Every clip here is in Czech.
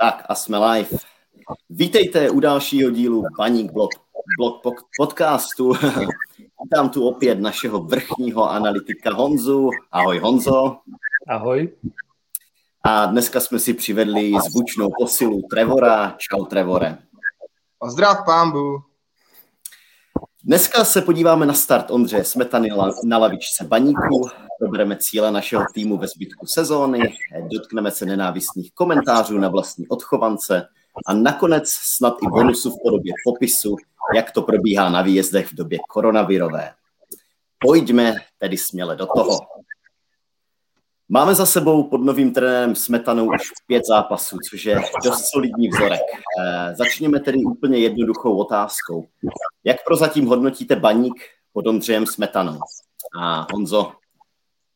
Tak a jsme live. Vítejte u dalšího dílu Baník Blog, blog podcastu. Vítám tu opět našeho vrchního analytika Honzu. Ahoj Honzo. Ahoj. A dneska jsme si přivedli zvučnou posilu Trevora. Čau Trevore. Zdrav pámbu. Dneska se podíváme na start Ondřeje Smetany na lavičce Baníku, probereme cíle našeho týmu ve zbytku sezóny, dotkneme se nenávistných komentářů na vlastní odchovance a nakonec snad i bonusu v podobě popisu, jak to probíhá na výjezdech v době koronavirové. Pojďme tedy směle do toho. Máme za sebou pod novým trenérem Smetanou už pět zápasů, což je dost solidní vzorek. E, začněme tedy úplně jednoduchou otázkou. Jak prozatím hodnotíte baník pod Ondřejem Smetanou? A Honzo,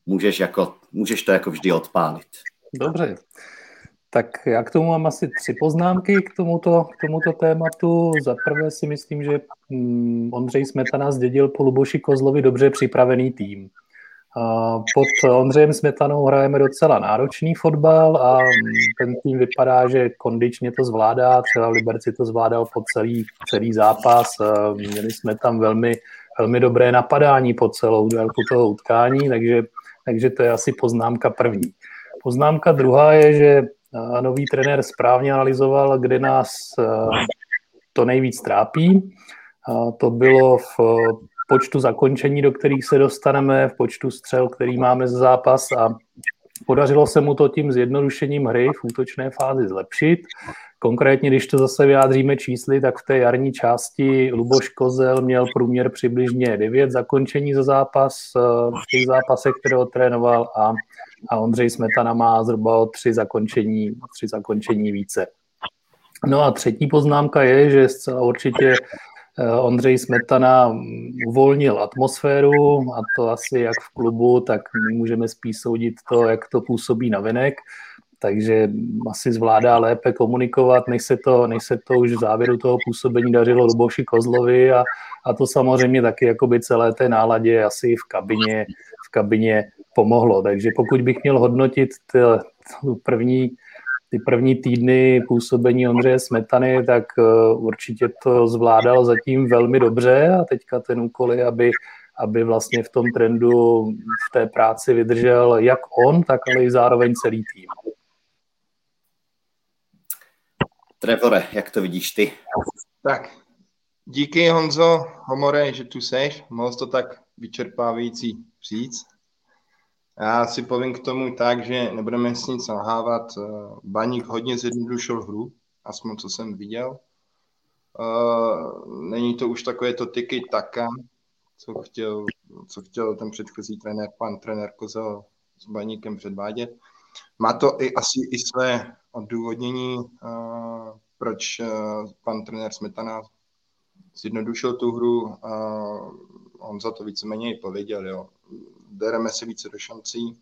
můžeš, jako, můžeš to jako vždy odpálit. Dobře. Tak já k tomu mám asi tři poznámky k tomuto, k tomuto tématu. Za prvé si myslím, že mm, Ondřej Smetana zdědil po Luboši Kozlovi dobře připravený tým. Pod Ondřejem Smetanou hrajeme docela náročný fotbal a ten tým vypadá, že kondičně to zvládá. Třeba Liberci to zvládal po celý, celý zápas. Měli jsme tam velmi, velmi dobré napadání po celou délku toho utkání, takže, takže to je asi poznámka první. Poznámka druhá je, že nový trenér správně analyzoval, kde nás to nejvíc trápí. To bylo v počtu zakončení, do kterých se dostaneme, v počtu střel, který máme za zápas a podařilo se mu to tím zjednodušením hry v útočné fázi zlepšit. Konkrétně, když to zase vyjádříme čísly, tak v té jarní části Luboš Kozel měl průměr přibližně 9 zakončení za zápas eh, v těch zápasech, které trénoval a, a Ondřej Smetana má zhruba o tři zakončení, tři zakončení více. No a třetí poznámka je, že zcela určitě Ondřej Smetana uvolnil atmosféru a to asi jak v klubu, tak my můžeme spíš soudit to, jak to působí na venek, takže asi zvládá lépe komunikovat, než se to, než se to už v závěru toho působení dařilo Luboši Kozlovi a, a to samozřejmě taky jakoby celé té náladě asi v kabině, v kabině pomohlo. Takže pokud bych měl hodnotit tu první ty první týdny působení Ondřeje Smetany, tak eh, určitě to zvládal zatím velmi dobře a teďka ten úkol je, aby, aby vlastně v tom trendu v té práci vydržel jak on, tak ale i zároveň celý tým. Trevore, jak to vidíš ty? Tak, díky Honzo Homore, že tu seš, mohl to tak vyčerpávající říct. Já si povím k tomu tak, že nebudeme s nic nalhávat. Eh, Baník hodně zjednodušil hru, aspoň co jsem viděl. Eh, není to už takové to tyky taka, co chtěl, co chtěl ten předchozí trenér, pan trenér Kozel s Baníkem předvádět. Má to i asi i své odůvodnění, eh, proč pan trenér Smetana zjednodušil tu hru. On za to víceméně i pověděl. Jo bereme si více do šancí,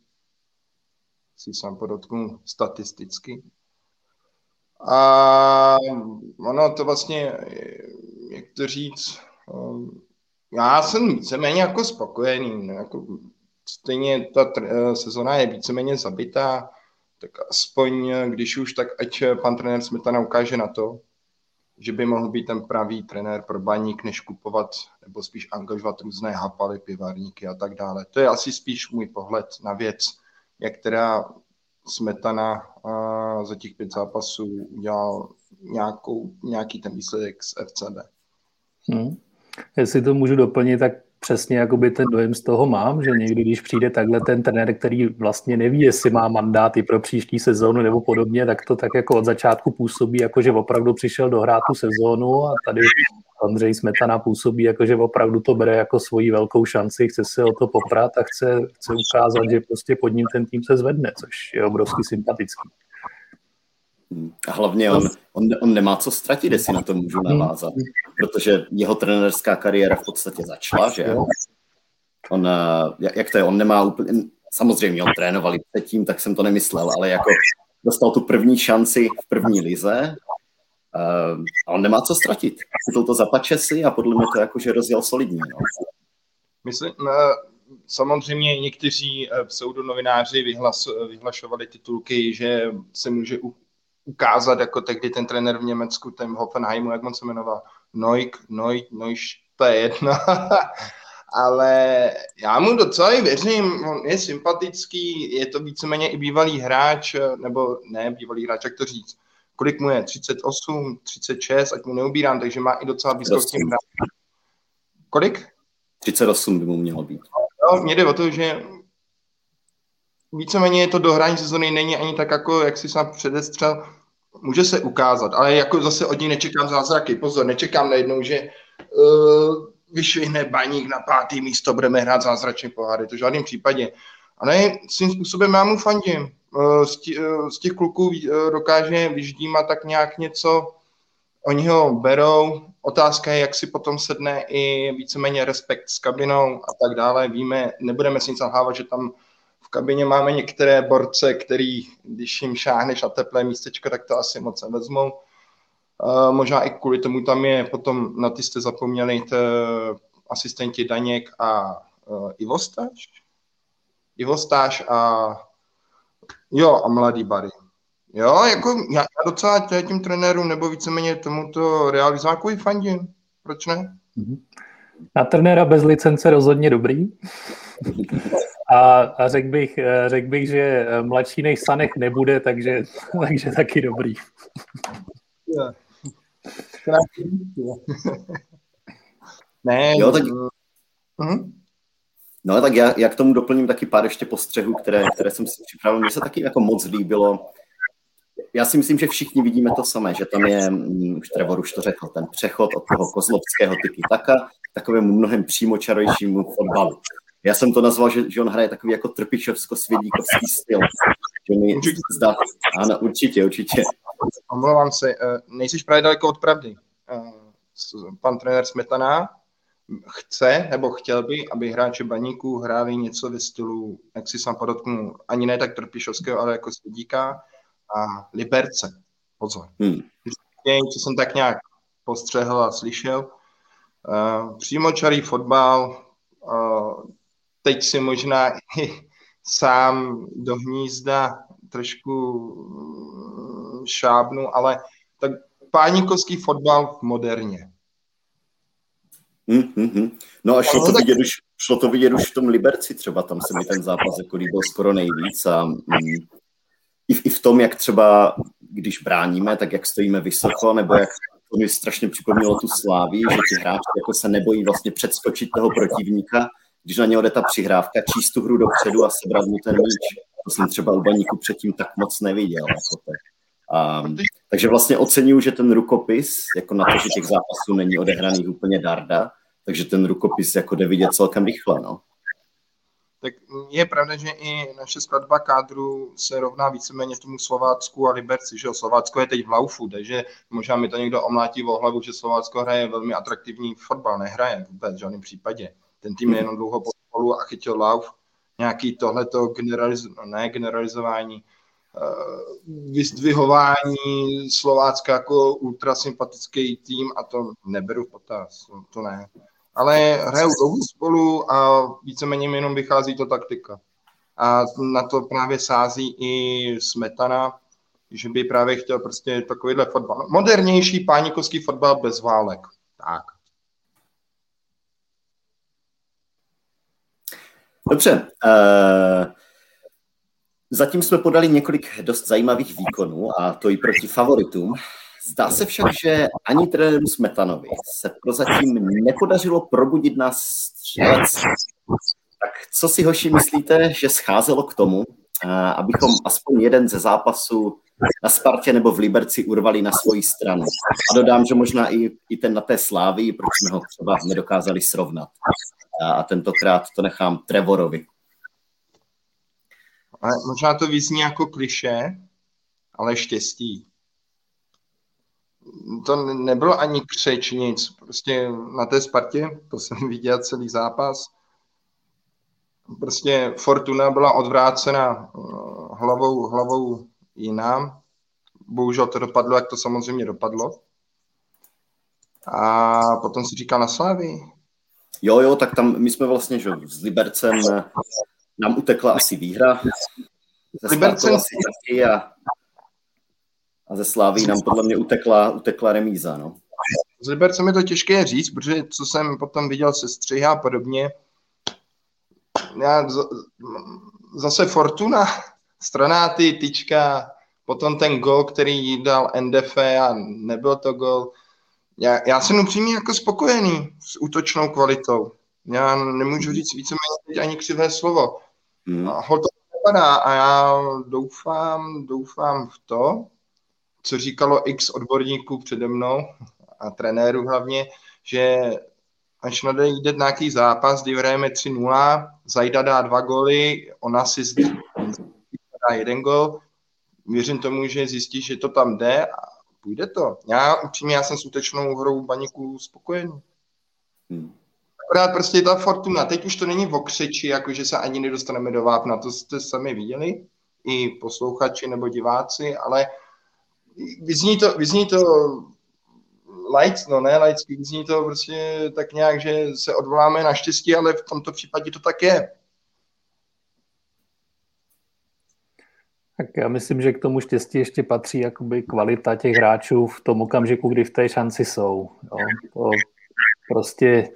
si sám podotknu statisticky. A ono to vlastně, jak to říct, um, já jsem víceméně jako spokojený. Jako stejně ta sezona je víceméně zabitá, tak aspoň když už, tak ať pan trenér Smetana ukáže na to, že by mohl být ten pravý trenér pro baník, než kupovat nebo spíš angažovat různé hapaly, pivárníky a tak dále. To je asi spíš můj pohled na věc, jak teda Smetana za těch pět zápasů udělal nějakou, nějaký ten výsledek z FCB. Hmm. Jestli to můžu doplnit, tak přesně jakoby ten dojem z toho mám, že někdy, když přijde takhle ten trenér, který vlastně neví, jestli má mandáty pro příští sezónu nebo podobně, tak to tak jako od začátku působí, jako že opravdu přišel dohrát tu sezónu a tady Ondřej Smetana působí, jako že opravdu to bere jako svoji velkou šanci, chce se o to poprat a chce, chce ukázat, že prostě pod ním ten tým se zvedne, což je obrovsky sympatický. A hlavně on, on, on nemá co ztratit, jestli na to můžu hmm. navázat, protože jeho trenerská kariéra v podstatě začala, že On, eh, jak to je, on nemá úplně, samozřejmě on trénoval předtím, tak jsem to nemyslel, ale jako dostal tu první šanci v první lize uh, a on nemá co ztratit. Chytl to zapače si a podle mě to jakože rozjel solidně. No. Myslím, eh, samozřejmě někteří pseudonovináři vyhlas, vyhlašovali titulky, že se může ukázat, jako tehdy ten trenér v Německu, ten Hoffenheimu, jak on se jmenoval, Neuk, Neuk, Neuš, to je jedno. Ale já mu docela věřím, on je sympatický, je to víceméně i bývalý hráč, nebo ne bývalý hráč, jak to říct, kolik mu je, 38, 36, ať mu neubírám, takže má i docela blízko k těm Kolik? 38 by mu mělo být. No, mě jde o to, že víceméně to dohrání sezony není ani tak, jako jak si snad předestřel, může se ukázat, ale jako zase od ní nečekám zázraky. Pozor, nečekám najednou, že uh, vyšvihne baník na pátý místo, budeme hrát zázračné poháry, to v žádném případě. Ale svým způsobem já mu fandím. Uh, z, tí, uh, z těch kluků uh, dokáže vyždímat tak nějak něco, oni ho berou, otázka je, jak si potom sedne i víceméně respekt s kabinou a tak dále. Víme, nebudeme si nic nalhávat, že tam kabině máme některé borce, který, když jim šáhneš na teplé místečko, tak to asi moc nevezmou. Uh, možná i kvůli tomu tam je potom, na ty jste zapomněli, t, asistenti Daněk a uh, Ivostáš. Ivostáš a jo, a mladý Bary. Jo, jako já, já docela tím trenérům nebo víceméně tomuto realizákovi fandím. Proč ne? Mhm. Na trenéra bez licence rozhodně dobrý. A, a řekl bych, eh, řek bych, že eh, mladší než Sanek nebude, takže, takže taky dobrý. ne, jo, tak... Uh-huh. No tak já, já k tomu doplním taky pár ještě postřehů, které, které jsem si připravil. Mně se taky jako moc líbilo. Já si myslím, že všichni vidíme to samé, že tam je, mm, už Trevor už to řekl, ten přechod od toho kozlovského typu taka k takovému mnohem přímočarojšímu fotbalu. Já jsem to nazval, že, že on hraje takový jako trpišovsko-svědíkovský styl. Že mi zdá, ano, určitě, určitě. Omlouvám se, eh, nejsiš právě daleko od pravdy. Eh, pan trenér Smetana chce, nebo chtěl by, aby hráči baníků hráli něco ve stylu, jak si sám podotknu, ani ne tak Trpišovského, ale jako Svědíka a Liberce. Pozor. Hmm. Co jsem tak nějak postřehl a slyšel. Uh, přímočarý fotbal, uh, teď si možná i sám do hnízda trošku mm, šábnu, ale tak páníkovský fotbal moderně. Mm-hmm. No a šlo no, to, vidět už, šlo to vidět už v tom Liberci třeba, tam se mi ten zápas jako líbil skoro nejvíc a mm, i, v, i v tom, jak třeba, když bráníme, tak jak stojíme vysoko, nebo jak to mi strašně připomnělo tu sláví, že ti hráči jako se nebojí vlastně předskočit toho protivníka když na něho jde ta přihrávka, číst tu hru dopředu a sebrat mu ten míč. To jsem třeba u baníku předtím tak moc neviděl. Jako. A, takže vlastně oceňuju, že ten rukopis, jako na to, že těch zápasů není odehraných úplně darda, takže ten rukopis jako jde vidět celkem rychle. No. Tak je pravda, že i naše skladba kádru se rovná víceméně tomu Slovácku a Liberci, že? Slovácko je teď v laufu, takže možná mi to někdo omlátí o hlavu, že Slovácko hraje velmi atraktivní fotbal, nehraje vůbec v žádném případě. Ten tým je jenom dlouho po spolu a chytil lauf. Nějaký tohleto generaliz, ne generalizování, uh, vyzdvihování Slovácka jako ultrasympatický tým a to neberu v potaz, to ne. Ale hrajou dlouho spolu a víceméně jenom vychází to taktika. A na to právě sází i Smetana, že by právě chtěl prostě takovýhle fotbal. Modernější pánikovský fotbal bez válek. Tak. Dobře. Uh, zatím jsme podali několik dost zajímavých výkonů a to i proti favoritům. Zdá se však, že ani trenéru Smetanovi se prozatím nepodařilo probudit nás střelec. Tak co si hoši myslíte, že scházelo k tomu, uh, abychom aspoň jeden ze zápasů na Spartě nebo v Liberci urvali na svoji stranu. A dodám, že možná i, i ten na té slávy, proč jsme ho třeba nedokázali srovnat a tentokrát to nechám Trevorovi. Ale možná to vyzní jako kliše, ale štěstí. To nebylo ani křeč, nic. Prostě na té Spartě, to jsem viděl celý zápas, prostě Fortuna byla odvrácena eh, hlavou, hlavou jinam. Bohužel to dopadlo, jak to samozřejmě dopadlo. A potom si říkal na Slávy, Jo, jo, tak tam my jsme vlastně, že s Libercem nám utekla asi výhra. Libercem asi taky a, A ze Slávy nám podle mě utekla, utekla remíza, no. Z Liberce mi to těžké říct, protože co jsem potom viděl se střihy a podobně, já z, zase Fortuna, stranáty, tyčka, potom ten gol, který dal NDF a nebyl to gol. Já, já jsem upřímně jako spokojený s útočnou kvalitou. Já nemůžu říct víceméně ani křivé slovo. Hmm. A to vypadá a já doufám, doufám v to, co říkalo x odborníků přede mnou a trenérů hlavně, že až nadejde nějaký zápas, kdy hrajeme 3-0, Zajda dá dva góly, ona si dá jeden gol, věřím tomu, že zjistí, že to tam jde a půjde to. Já upřímně, já jsem s útečnou hrou baníku spokojený. Hmm. Akorát prostě ta fortuna, teď už to není v okřeči, jakože se ani nedostaneme do vápna, to jste sami viděli, i posluchači nebo diváci, ale vyzní to, vyzní to lights, no ne laicky, vyzní to prostě tak nějak, že se odvoláme na štěstí, ale v tomto případě to tak je. Tak já myslím, že k tomu štěstí ještě patří jakoby kvalita těch hráčů v tom okamžiku, kdy v té šanci jsou. Jo. To prostě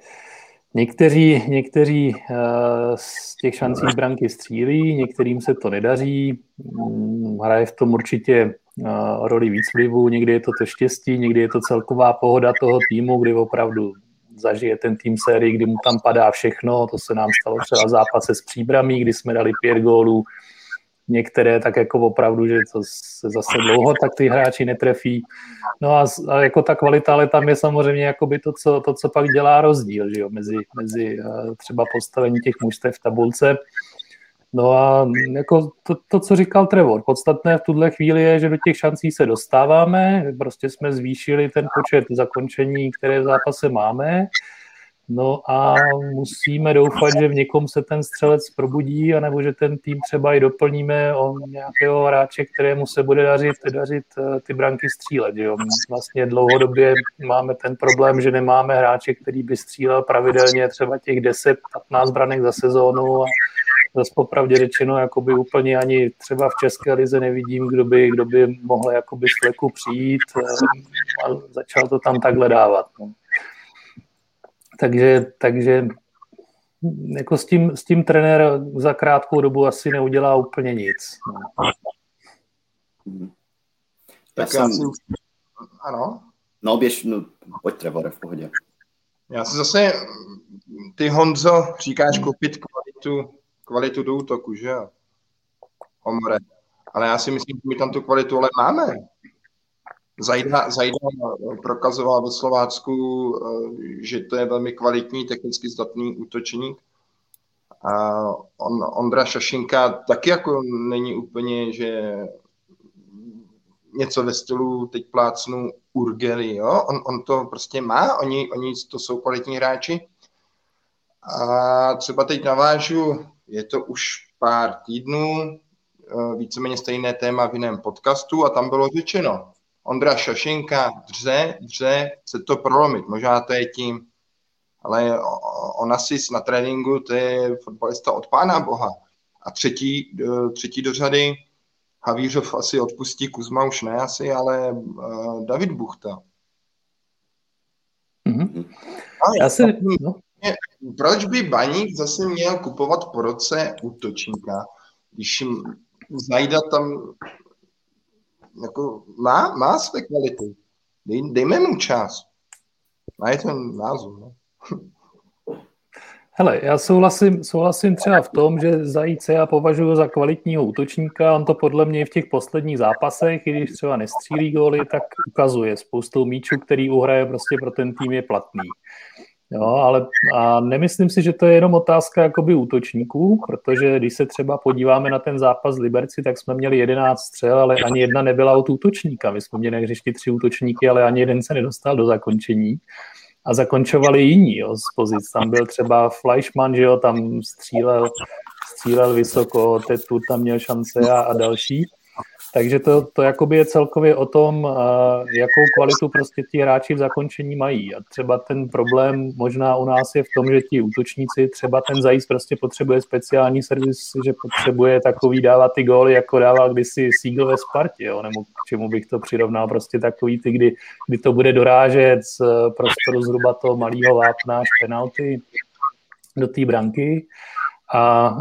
někteří, někteří uh, z těch šancí branky střílí, některým se to nedaří. Hmm, hraje v tom určitě uh, roli víc vlivu, někdy je to to štěstí, někdy je to celková pohoda toho týmu, kdy opravdu zažije ten tým sérii, kdy mu tam padá všechno. To se nám stalo třeba zápase s příbramí, kdy jsme dali pět gólů některé tak jako opravdu, že to se zase dlouho tak ty hráči netrefí. No a, a jako ta kvalita, ale tam je samozřejmě jakoby to, co, to, co pak dělá rozdíl, že jo, mezi, mezi eh, třeba postavení těch mužstev v tabulce. No a jako to, to, co říkal Trevor, podstatné v tuhle chvíli je, že do těch šancí se dostáváme, prostě jsme zvýšili ten počet zakončení, které v zápase máme, No a musíme doufat, že v někom se ten střelec probudí, anebo že ten tým třeba i doplníme o nějakého hráče, kterému se bude dařit, dařit eh, ty branky střílet. Jo. Vlastně dlouhodobě máme ten problém, že nemáme hráče, který by střílel pravidelně třeba těch 10-15 branek za sezónu a zase popravdě řečeno, jakoby úplně ani třeba v České lize nevidím, kdo by, kdo by mohl jakoby z fleku přijít eh, a začal to tam takhle dávat. No. Takže, takže jako s tím, s tím trenér za krátkou dobu asi neudělá úplně nic. No. Tak já si... Ano? No, běž, no, pojď Trevor, v pohodě. Já si zase, ty Honzo, říkáš koupit kvalitu, kvalitu do útoku, že jo? Homore. Ale já si myslím, že my tam tu kvalitu ale máme. Zajda, Zajda prokazoval ve Slovácku, eh, že to je velmi kvalitní, technicky zdatný útočník. A on, Ondra Šašinka taky jako není úplně, že něco ve stylu teď plácnu Urgely, jo? On, on to prostě má, oni, oni to jsou kvalitní hráči. A třeba teď navážu, je to už pár týdnů, eh, víceméně stejné téma v jiném podcastu a tam bylo řečeno, Ondra Šašinka dře, dře, chce to prolomit. Možná to je tím, ale on asi na tréninku, to je fotbalista od pána boha. A třetí, třetí do řady, Havířov asi odpustí, Kuzma už ne asi, ale uh, David Buchta. Mm-hmm. Já si, no. Proč by Baník zase měl kupovat po roce útočníka, když Zajda tam jako má, má své kvality. Dej, dejme mu čas. A je ten názor. No. Hele, já souhlasím, souhlasím třeba v tom, že Zajíce já považuji za kvalitního útočníka. On to podle mě v těch posledních zápasech, když třeba nestřílí góly, tak ukazuje spoustu míčů, který uhraje prostě pro ten tým je platný. Jo, ale a nemyslím si, že to je jenom otázka jakoby útočníků, protože když se třeba podíváme na ten zápas Liberci, tak jsme měli 11 střel, ale ani jedna nebyla od útočníka. My jsme měli na hřišti tři útočníky, ale ani jeden se nedostal do zakončení. A zakončovali jiní jo, z pozic. Tam byl třeba Fleischmann, že jo, tam střílel, střílel vysoko, Tetu tam měl šance a, a další. Takže to, to jakoby je celkově o tom, jakou kvalitu prostě ti hráči v zakončení mají. A třeba ten problém možná u nás je v tom, že ti útočníci, třeba ten zajíc prostě potřebuje speciální servis, že potřebuje takový dávat ty góly, jako dával kdysi Siegel ve Spartě, jo? nebo k čemu bych to přirovnal, prostě takový ty, kdy, kdy to bude dorážet z prostoru zhruba toho malého vápna až penalty do té branky a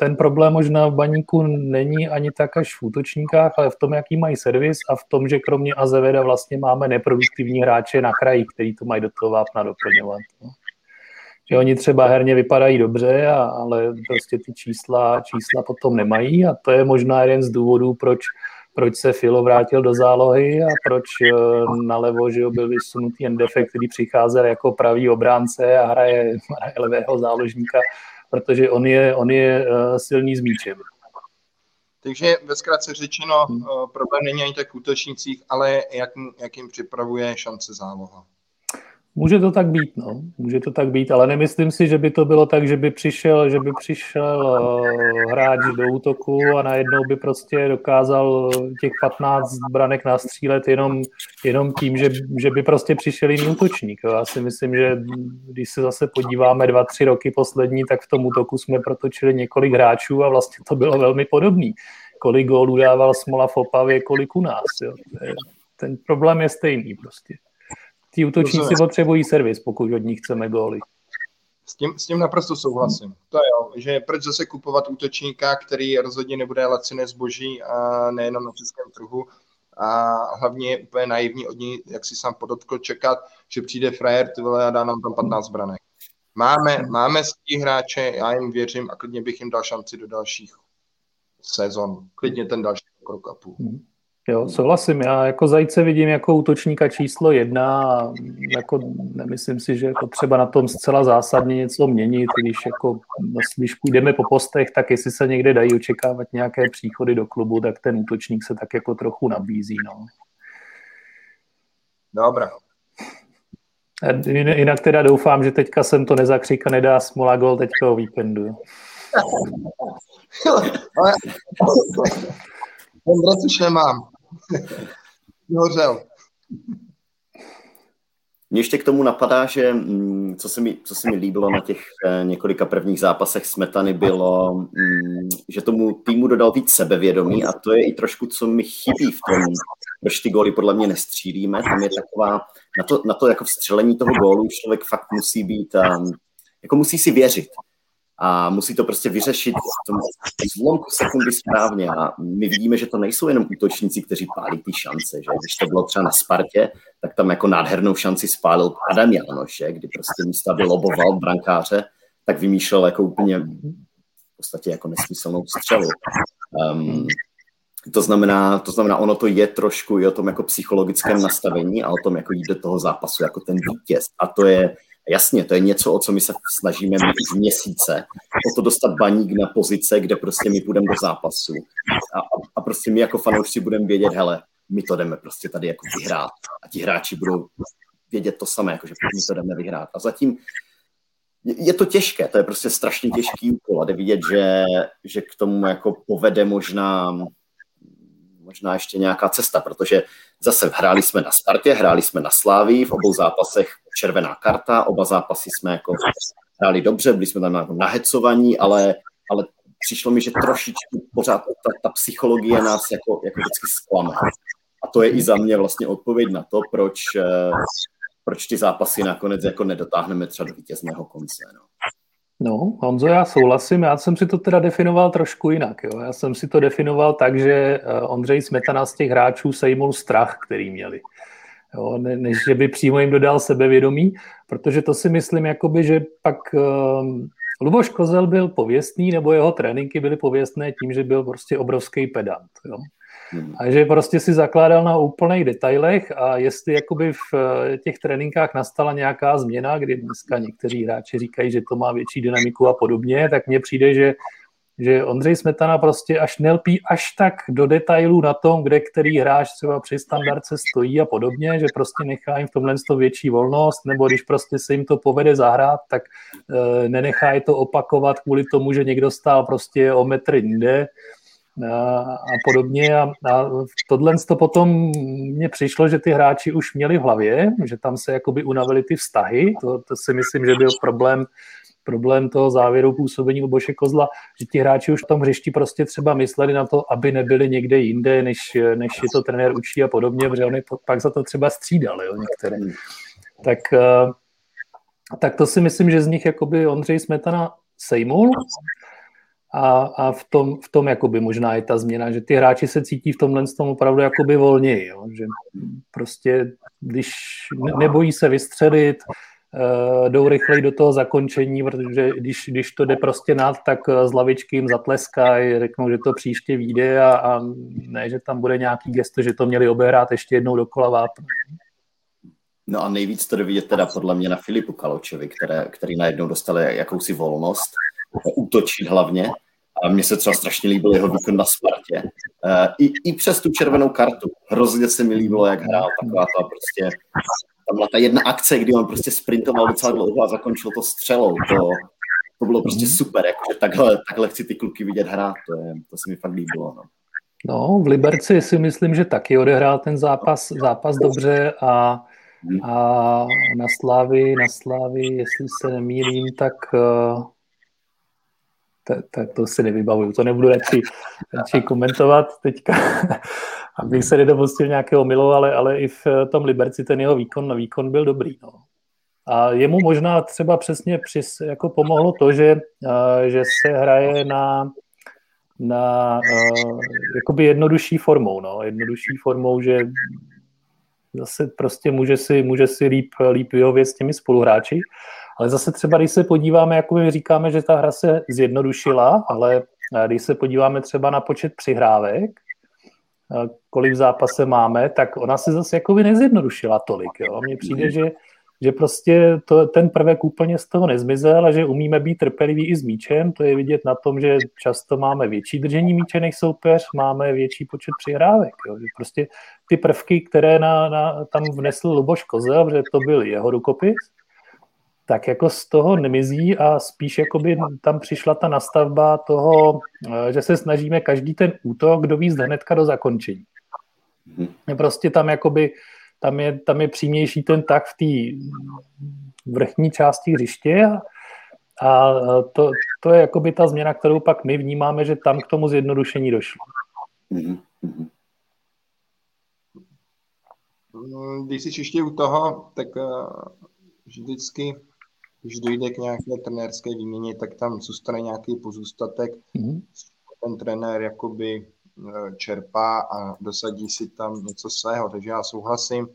ten problém možná v baníku není ani tak až v útočníkách, ale v tom, jaký mají servis a v tom, že kromě Azeveda vlastně máme neproduktivní hráče na kraji, který to mají do toho vápna doplňovat. No. Že oni třeba herně vypadají dobře, ale prostě ty čísla, čísla potom nemají a to je možná jeden z důvodů, proč proč se Filo vrátil do zálohy a proč eh, nalevo že byl vysunutý Endefe, který přicházel jako pravý obránce a hraje, hraje levého záložníka, protože on je, on je eh, silný s míčem. Takže ve zkratce řečeno, hmm. Eh, problém není ani tak v útočnících, ale jak, jak jim připravuje šance záloha. Může to tak být, no. Může to tak být, ale nemyslím si, že by to bylo tak, že by přišel, že by přišel uh, hráč do útoku a najednou by prostě dokázal těch 15 branek nastřílet jenom, jenom tím, že, že by prostě přišel jiný útočník. Já si myslím, že když se zase podíváme dva, tři roky poslední, tak v tom útoku jsme protočili několik hráčů a vlastně to bylo velmi podobný. Kolik gólů dával Smola v Opavě, kolik u nás. Jo. Ten problém je stejný prostě. Ty útočníci potřebují servis, pokud od nich chceme góly. S tím, s tím naprosto souhlasím. To je jo, že proč zase kupovat útočníka, který rozhodně nebude laciné zboží a nejenom na českém trhu a hlavně je úplně naivní od ní, jak si sám podotkl, čekat, že přijde frajer ty vole, a dá nám tam 15 branek. Máme, máme z hráče, já jim věřím a klidně bych jim dal šanci do dalších sezon. Klidně ten další krok a půl. Mm. Jo, souhlasím. Já jako Zajce vidím jako útočníka číslo jedna a jako nemyslím si, že je potřeba na tom zcela zásadně něco měnit, když, jako, když půjdeme po postech, tak jestli se někde dají očekávat nějaké příchody do klubu, tak ten útočník se tak jako trochu nabízí. No. Dobrá. Jinak teda doufám, že teďka jsem to nezakřík a nedá smola gol teďka o víkendu. Ten dres už nemám. Hořel. Mně ještě k tomu napadá, že mm, co se mi, co se mi líbilo na těch eh, několika prvních zápasech Smetany bylo, mm, že tomu týmu dodal víc sebevědomí a to je i trošku, co mi chybí v tom, proč ty góly podle mě nestřílíme. Tam je taková, na to, na to jako vstřelení toho gólu člověk fakt musí být, um, jako musí si věřit a musí to prostě vyřešit v tom zlomku sekundy správně a my vidíme, že to nejsou jenom útočníci, kteří pálí ty šance, že když to bylo třeba na Spartě, tak tam jako nádhernou šanci spálil Adam Janoš, že? kdy prostě místa vyloboval brankáře, tak vymýšlel jako úplně v podstatě jako nesmyslnou střelu. Um, to znamená, to znamená, ono to je trošku i o tom jako psychologickém nastavení a o tom, jako jít do toho zápasu jako ten vítěz. A to je, Jasně, to je něco, o co my se snažíme mít měsíce. O to dostat baník na pozice, kde prostě my půjdeme do zápasu. A, a, a prostě my jako fanoušci budeme vědět, hele, my to jdeme prostě tady jako vyhrát. A ti hráči budou vědět to samé, jako že my to jdeme vyhrát. A zatím je to těžké, to je prostě strašně těžký úkol a jde vidět, že, že k tomu jako povede možná možná ještě nějaká cesta, protože zase hráli jsme na Spartě, hráli jsme na Slávii, v obou zápasech červená karta, oba zápasy jsme jako hráli dobře, byli jsme tam jako nahecovaní, ale, ale přišlo mi, že trošičku pořád ta, ta psychologie nás jako, jako vždycky zklame. A to je i za mě vlastně odpověď na to, proč, eh, proč ty zápasy nakonec jako nedotáhneme třeba do vítězného konce. No. No, Honzo, já souhlasím, já jsem si to teda definoval trošku jinak. Jo. Já jsem si to definoval tak, že eh, Ondřej Smetana z těch hráčů sejmul strach, který měli. Jo, ne, než že by přímo jim dodal sebevědomí, protože to si myslím, jakoby, že pak um, Luboš Kozel byl pověstný, nebo jeho tréninky byly pověstné tím, že byl prostě obrovský pedant. Jo. Hmm. A že prostě si zakládal na úplných detailech a jestli jakoby v eh, těch tréninkách nastala nějaká změna, kdy dneska někteří hráči říkají, že to má větší dynamiku a podobně, tak mně přijde, že že Ondřej Smetana prostě až nelpí až tak do detailů na tom, kde který hráč třeba při standardce stojí a podobně, že prostě nechá jim v tomhle to větší volnost, nebo když prostě se jim to povede zahrát, tak e, nenechají to opakovat kvůli tomu, že někdo stál prostě o metr jinde, a, podobně. A, a tohle to potom mně přišlo, že ty hráči už měli v hlavě, že tam se jakoby unavili ty vztahy. To, to si myslím, že byl problém problém toho závěru působení u Boše Kozla, že ti hráči už v tom hřišti prostě třeba mysleli na to, aby nebyli někde jinde, než, než je to trenér učí a podobně, protože oni pak za to třeba střídali, jo, některé. Tak, eh, tak to si myslím, že z nich jakoby Ondřej Smetana sejmul a, a v, tom, v tom jakoby možná je ta změna, že ty hráči se cítí v tomhle tom opravdu jakoby volněji, jo? že prostě když nebojí se vystřelit, uh, jdou rychleji do toho zakončení, protože když, když to jde prostě nad, tak eh, z lavičky jim zatleskají, řeknou, že to příště vyjde a, a ne, že tam bude nějaký gesto, že to měli obehrát ještě jednou dokola vápna. No a nejvíc to vidět teda podle mě na Filipu Kaločevi, které, který najednou dostali jakousi volnost, útočit hlavně. A mně se třeba strašně líbil jeho výkon na Spartě. Uh, i, I přes tu červenou kartu. Hrozně se mi líbilo, jak hrál. Taková ta prostě tam byla ta jedna akce, kdy on prostě sprintoval docela dlouho a zakončil to střelou. To, to bylo prostě mhm. super, jakože takhle, takhle chci ty kluky vidět hrát, to, je, to se mi fakt líbilo. No. No, v Liberci si myslím, že taky odehrál ten zápas, zápas dobře a, mhm. a na Slávy, na Slávy, jestli se nemýlím, tak uh, tak to si nevybavuju, to nebudu radši, radši komentovat teďka, abych se nedopustil nějakého milu, ale, ale i v tom Liberci ten jeho výkon na výkon byl dobrý. No. A jemu možná třeba přesně přis, jako pomohlo to, že, že se hraje na, na jakoby jednodušší formou, no, jednodušší formou, že zase prostě může si, může si líp, líp vyhovět s těmi spoluhráči. Ale zase třeba, když se podíváme, jako my říkáme, že ta hra se zjednodušila, ale eh, když se podíváme třeba na počet přihrávek, eh, kolik v zápase máme, tak ona se zase jako by nezjednodušila tolik. Jo. Mně přijde, že, že prostě to, ten prvek úplně z toho nezmizel a že umíme být trpěliví i s míčem. To je vidět na tom, že často máme větší držení míče než soupeř, máme větší počet přihrávek. Jo. Že prostě ty prvky, které na, na, tam vnesl Luboš Kozel, že to byl jeho rukopis, tak jako z toho nemizí a spíš jakoby tam přišla ta nastavba toho, eh, že se snažíme každý ten útok dovízt hnedka do zakončení. Mm-hmm. Prostě tam jakoby, tam je, tam je přímější ten tak v té vrchní části hřiště a, a to, to je jakoby ta změna, kterou pak my vnímáme, že tam k tomu zjednodušení došlo. Mm-hmm. Když jsi ještě u toho, tak eh, vždycky když dojde k nějaké trenérské výměně, tak tam zůstane nějaký pozůstatek. Mm-hmm. Ten trenér jakoby e, čerpá a dosadí si tam něco svého. Takže já souhlasím.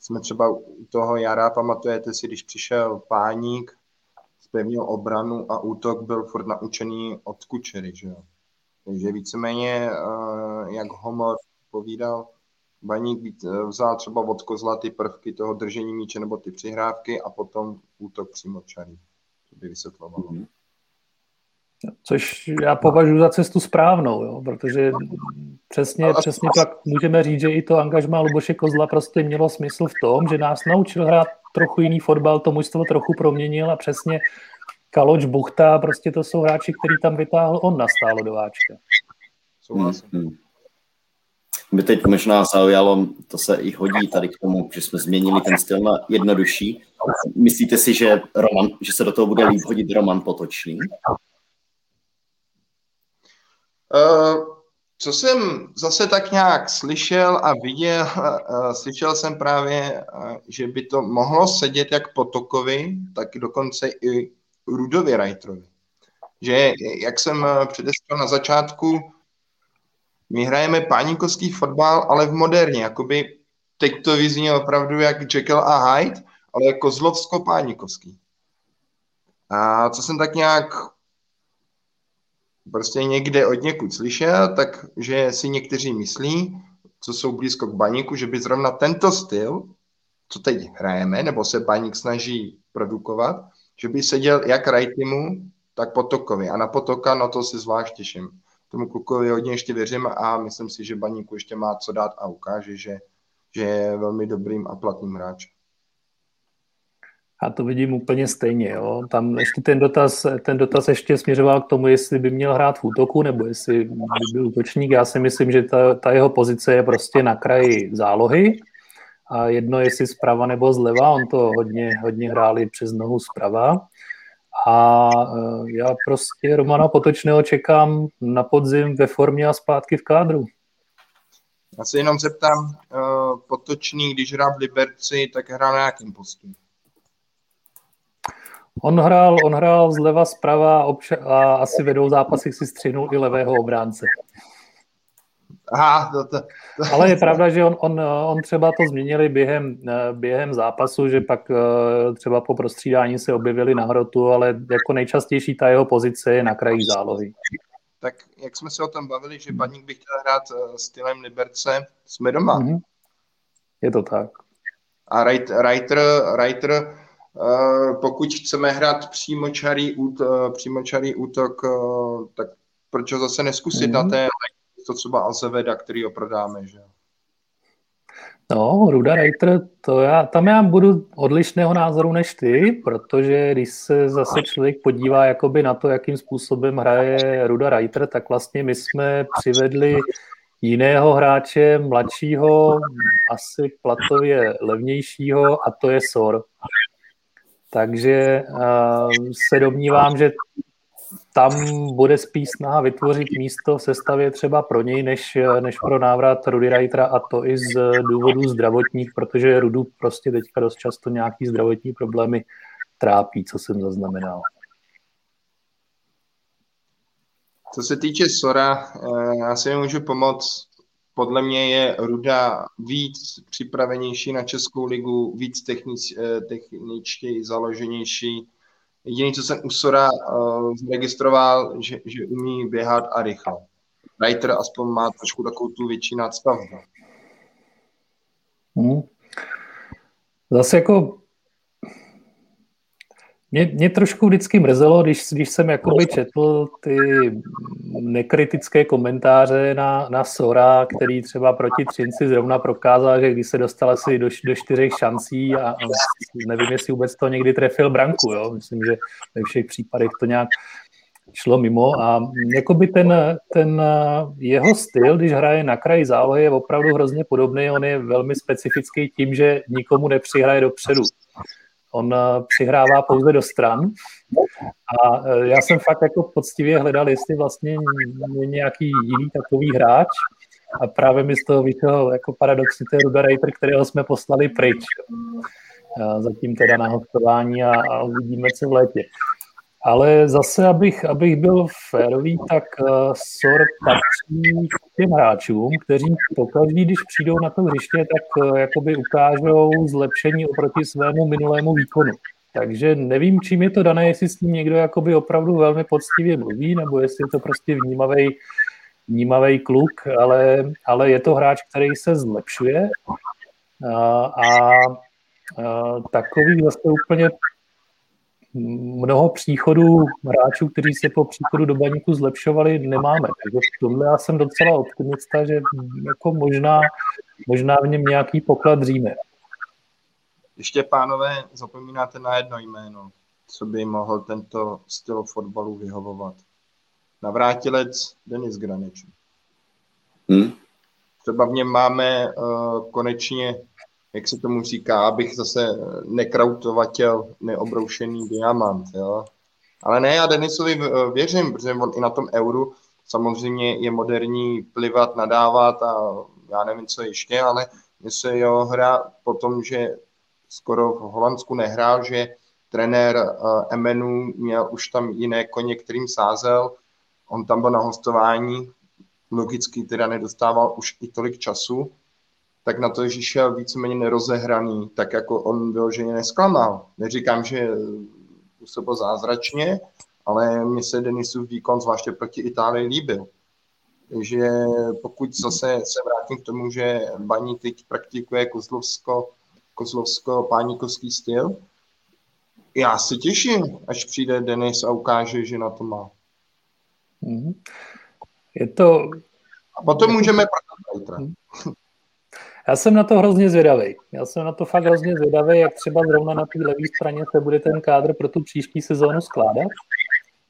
Jsme třeba u toho jara, pamatujete si, když přišel páník, zpevnil obranu a útok byl furt naučený od kučery, že jo. Takže víceméně, e, jak Homor povídal, Baník eh, vzal třeba od kozla ty prvky toho držení míče nebo ty přihrávky a potom útok přímo čarý. To by vysvětlovalo. Mm-hmm. Což já považuji za cestu správnou, jo, protože přesně, přesně pak můžeme říct, že i to angažmá Luboše Kozla prostě mělo smysl v tom, že nás naučil hrát trochu jiný fotbal, to mužstvo trochu proměnil a přesně Kaloč, Buchta, prostě to jsou hráči, který tam vytáhl on na stálodováčka. Souhlasím. Mm-hmm. Mě teď možná zaujalo, to se i hodí tady k tomu, že jsme změnili ten styl na jednodušší. Myslíte si, že, Roman, že se do toho bude líp hodit Roman Potočný? Uh, co jsem zase tak nějak slyšel a viděl, uh, slyšel jsem právě, uh, že by to mohlo sedět jak Potokovi, tak dokonce i Rudovi Reiterovi. Že, jak jsem předeslal na začátku, my hrajeme páníkovský fotbal, ale v moderně, jakoby teď to vyzní opravdu jak Jekyll a Hyde, ale jako zlovsko-páníkovský. A co jsem tak nějak prostě někde od někud slyšel, tak že si někteří myslí, co jsou blízko k baníku, že by zrovna tento styl, co teď hrajeme, nebo se baník snaží produkovat, že by seděl jak Rajtimu, tak Potokovi. A na Potoka, no to si zvlášť těším tomu klukovi hodně ještě věřím a myslím si, že Baníku ještě má co dát a ukáže, že, že je velmi dobrým a platným hráčem. A to vidím úplně stejně. Jo. Tam ještě ten dotaz, ten dotaz ještě směřoval k tomu, jestli by měl hrát v útoku, nebo jestli by byl útočník. Já si myslím, že ta, ta jeho pozice je prostě na kraji zálohy. A jedno, jestli zprava nebo zleva, on to hodně, hodně hráli přes nohu zprava. A e, já prostě Romana Potočného čekám na podzim ve formě a zpátky v kádru. Já se jenom zeptám, uh, Potočný, když hrál v Liberci, tak hrál na jakém postu? On hrál, on hrál zleva zprava obča- a asi vedou zápasy si střinul i levého obránce. Aha, to, to, to... Ale je pravda, že on, on, on třeba to změnili během, během zápasu, že pak eh, třeba po prostřídání se objevili na hrotu, ale jako nejčastější ta jeho pozice je na kraji zálohy. Tak jak jsme se o tom bavili, že Baník by chtěl hrát eh, stylem Liberce, jsme doma. Mm-hmm. Je to tak. A Reiter, Reiter Eh, pokud chceme hrát přímočarý, útok, přímočarý útok, eh, tak proč ho zase neskusit mm. na mhm. té to třeba Azeveda, který ho prodáme, že No, Ruda Reiter, to já, tam já budu odlišného názoru než ty, protože když se zase člověk podívá jakoby na to, jakým způsobem hraje Ruda Reiter, tak vlastně my jsme přivedli jiného hráče, mladšího, asi platově levnějšího a to je Sor. Takže uh, se domnívám, že tam bude spíš snaha vytvořit místo v sestavě třeba pro něj, než, než pro návrat Rudy Reitera a to i z důvodů zdravotních, protože Rudu prostě teďka dost často nějaký zdravotní problémy trápí, co jsem zaznamenal. Co se týče Sora, eh, já si nemůžu pomoct podle mě je Ruda víc připravenější na Českou ligu, víc technič, eh, techničtěji založenější. Jediný, co jsem u Sora uh, zaregistroval, že, že umí běhat a rychle. Reiter aspoň má trošku takovou tu větší nadstavbu. Hmm. Zase jako mě, mě trošku vždycky mrzelo, když, když jsem jakoby četl ty nekritické komentáře na, na Sora, který třeba proti Třinci zrovna prokázal, že když se dostal asi do, do čtyřech šancí a, a nevím, jestli vůbec to někdy trefil branku, jo? myslím, že ve všech případech to nějak šlo mimo a jakoby ten, ten jeho styl, když hraje na kraji zálohy, je opravdu hrozně podobný, on je velmi specifický tím, že nikomu nepřihraje dopředu. On přihrává pouze do stran. A eh, já jsem fakt jako poctivě hledal, jestli vlastně je nějaký jiný takový hráč. A právě mi z toho vyšel jako paradoxně ten Ruda Reiter, kterého jsme poslali pryč. Zatím teda na hostování a, a uvidíme, co v létě. Ale zase, abych, abych byl férový, tak uh, SOR patří těm hráčům, kteří pokaždý, když přijdou na to hřiště, tak uh, jakoby ukážou zlepšení oproti svému minulému výkonu. Takže nevím, čím je to dané, jestli s ním někdo jakoby opravdu velmi poctivě mluví, nebo jestli je to prostě vnímavý vnímavý kluk, ale, ale je to hráč, který se zlepšuje a, a, a takový zase úplně mnoho příchodů hráčů, kteří se po příchodu do baníku zlepšovali, nemáme. Takže v tomhle já jsem docela optimista, že jako možná, možná v něm nějaký poklad dříme. Ještě, pánové, zapomínáte na jedno jméno, co by mohl tento styl fotbalu vyhovovat. Navrátilec Denis Graneč. Hmm? Třeba v něm máme uh, konečně jak se tomu říká, abych zase nekrautovatěl neobroušený diamant, jo. Ale ne, já Denisovi věřím, protože on i na tom euru samozřejmě je moderní plivat, nadávat a já nevím, co ještě, ale mně se jeho hra po tom, že skoro v Holandsku nehrál, že trenér uh, Emenu měl už tam jiné koně, kterým sázel, on tam byl na hostování, logicky teda nedostával už i tolik času, tak na to, že šel víceméně nerozehraný, tak jako on vyloženě nesklamal. Neříkám, že působil zázračně, ale mně se Denisův výkon, zvláště proti Itálii, líbil. Takže pokud zase se vrátím k tomu, že Baní teď praktikuje kozlovsko, kozlovsko-páníkovský styl, já se těším, až přijde Denis a ukáže, že na to má. Mhm. Je to... A potom můžeme prodat Já jsem na to hrozně zvědavý. Já jsem na to fakt hrozně zvědavý, jak třeba zrovna na té levé straně se bude ten kádr pro tu příští sezónu skládat.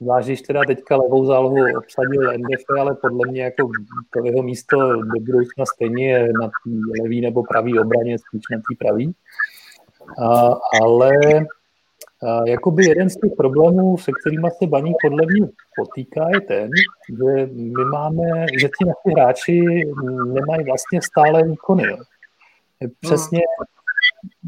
Zvlášť, když teda teďka levou zálohu obsadil NDF, ale podle mě jako to jeho místo do budoucna stejně je na levý nebo pravý obraně, spíš na té pravý. A, ale jakoby jeden z těch problémů, se kterými se baní podle mě potýká, je ten, že my máme, že ti naši hráči nemají vlastně stále výkony. Jo. Přesně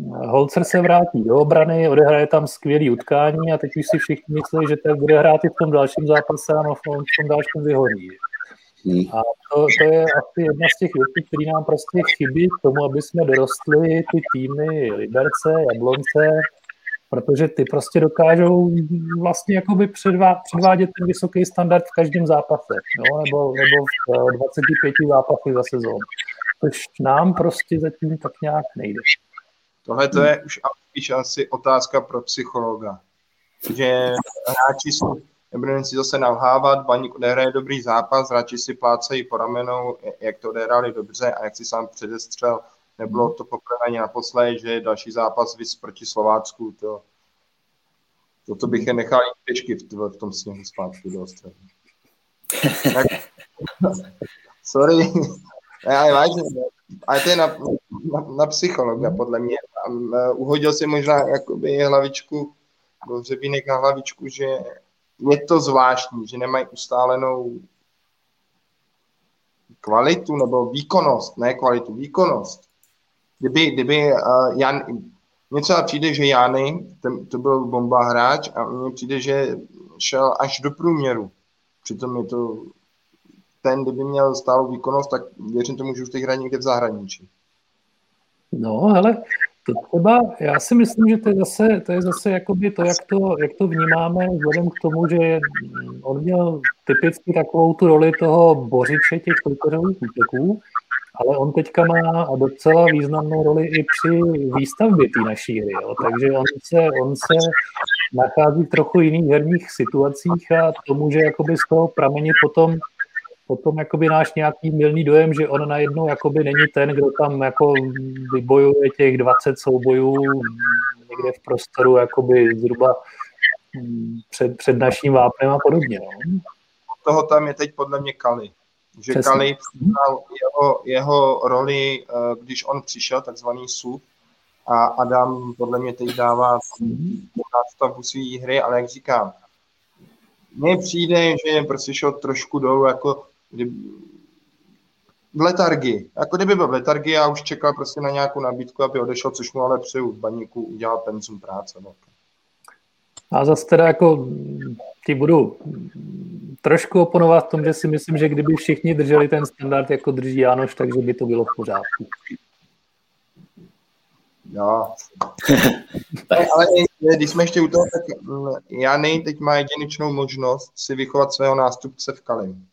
Holzer se vrátí do obrany, odehraje tam skvělý utkání a teď už si všichni myslí, že to bude hrát i v tom dalším zápase a v tom dalším vyhoří. Hmm. A to, to je asi jedna z těch věcí, které nám prostě chybí k tomu, aby jsme dorostli ty týmy Liberce, Jablonce, protože ty prostě dokážou vlastně jakoby předvá, předvádět ten vysoký standard v každém zápase, jo? Nebo, nebo v 25 zápasech za sezónu. Což nám prostě zatím tak nějak nejde. Tohle to je už asi otázka pro psychologa. Že hráči jsou, nebudeme si zase nalhávat, Baník odehraje dobrý zápas, hráči si plácají po ramenou, jak to odehráli dobře a jak si sám předestřel, nebylo to poprvé ani naposled, že další zápas vys proti Slovácku, to, to, to bych je nechal jít pěšky v, v tom sněhu zpátky do Ostravy. sorry, ale vážně, ale to je na, na, na psychologa, podle mě. A, uh, uhodil si možná jakoby hlavičku, hřebínek na hlavičku, že je to zvláštní, že nemají ustálenou kvalitu nebo výkonnost, ne kvalitu, výkonnost. Kdyby, kdyby uh, Jan, mně třeba přijde, že Jany, ten, to byl bomba hráč a mně přijde, že šel až do průměru. Přitom je to ten, kdyby měl stálou výkonnost, tak věřím tomu, že už teď hraje někde v zahraničí. No, hele, to třeba, já si myslím, že to je zase, to je zase jakoby to, jak to, jak to vnímáme, vzhledem k tomu, že on měl typicky takovou tu roli toho bořiče těch soupeřových úteků, ale on teďka má docela významnou roli i při výstavbě té naší hry, jo. takže on se, on se nachází v trochu jiných herních situacích a to může jakoby z toho pramenit potom potom jakoby náš nějaký milný dojem, že on najednou jakoby není ten, kdo tam jako vybojuje těch 20 soubojů někde v prostoru jakoby zhruba mm, před, před naším vápnem a podobně. No. Toho tam je teď podle mě Kali. Že Přesně. Kali přiznal jeho, jeho roli, eh, když on přišel, takzvaný SUV, a Adam podle mě teď dává nástavbu své hry, ale jak říkám, mně přijde, že prostě šel trošku dolů, jako kdy, v letargii. Jako kdyby byl v letargii a už čekal prostě na nějakou nabídku, aby odešel, což mu ale přeju v baníku udělal penzum práce. No. A zase teda jako ti budu trošku oponovat v tom, že si myslím, že kdyby všichni drželi ten standard, jako drží Janoš, takže by to bylo v pořádku. Jo. ale když jsme ještě u toho, tak mm, Jany teď má jedinečnou možnost si vychovat svého nástupce v Kalim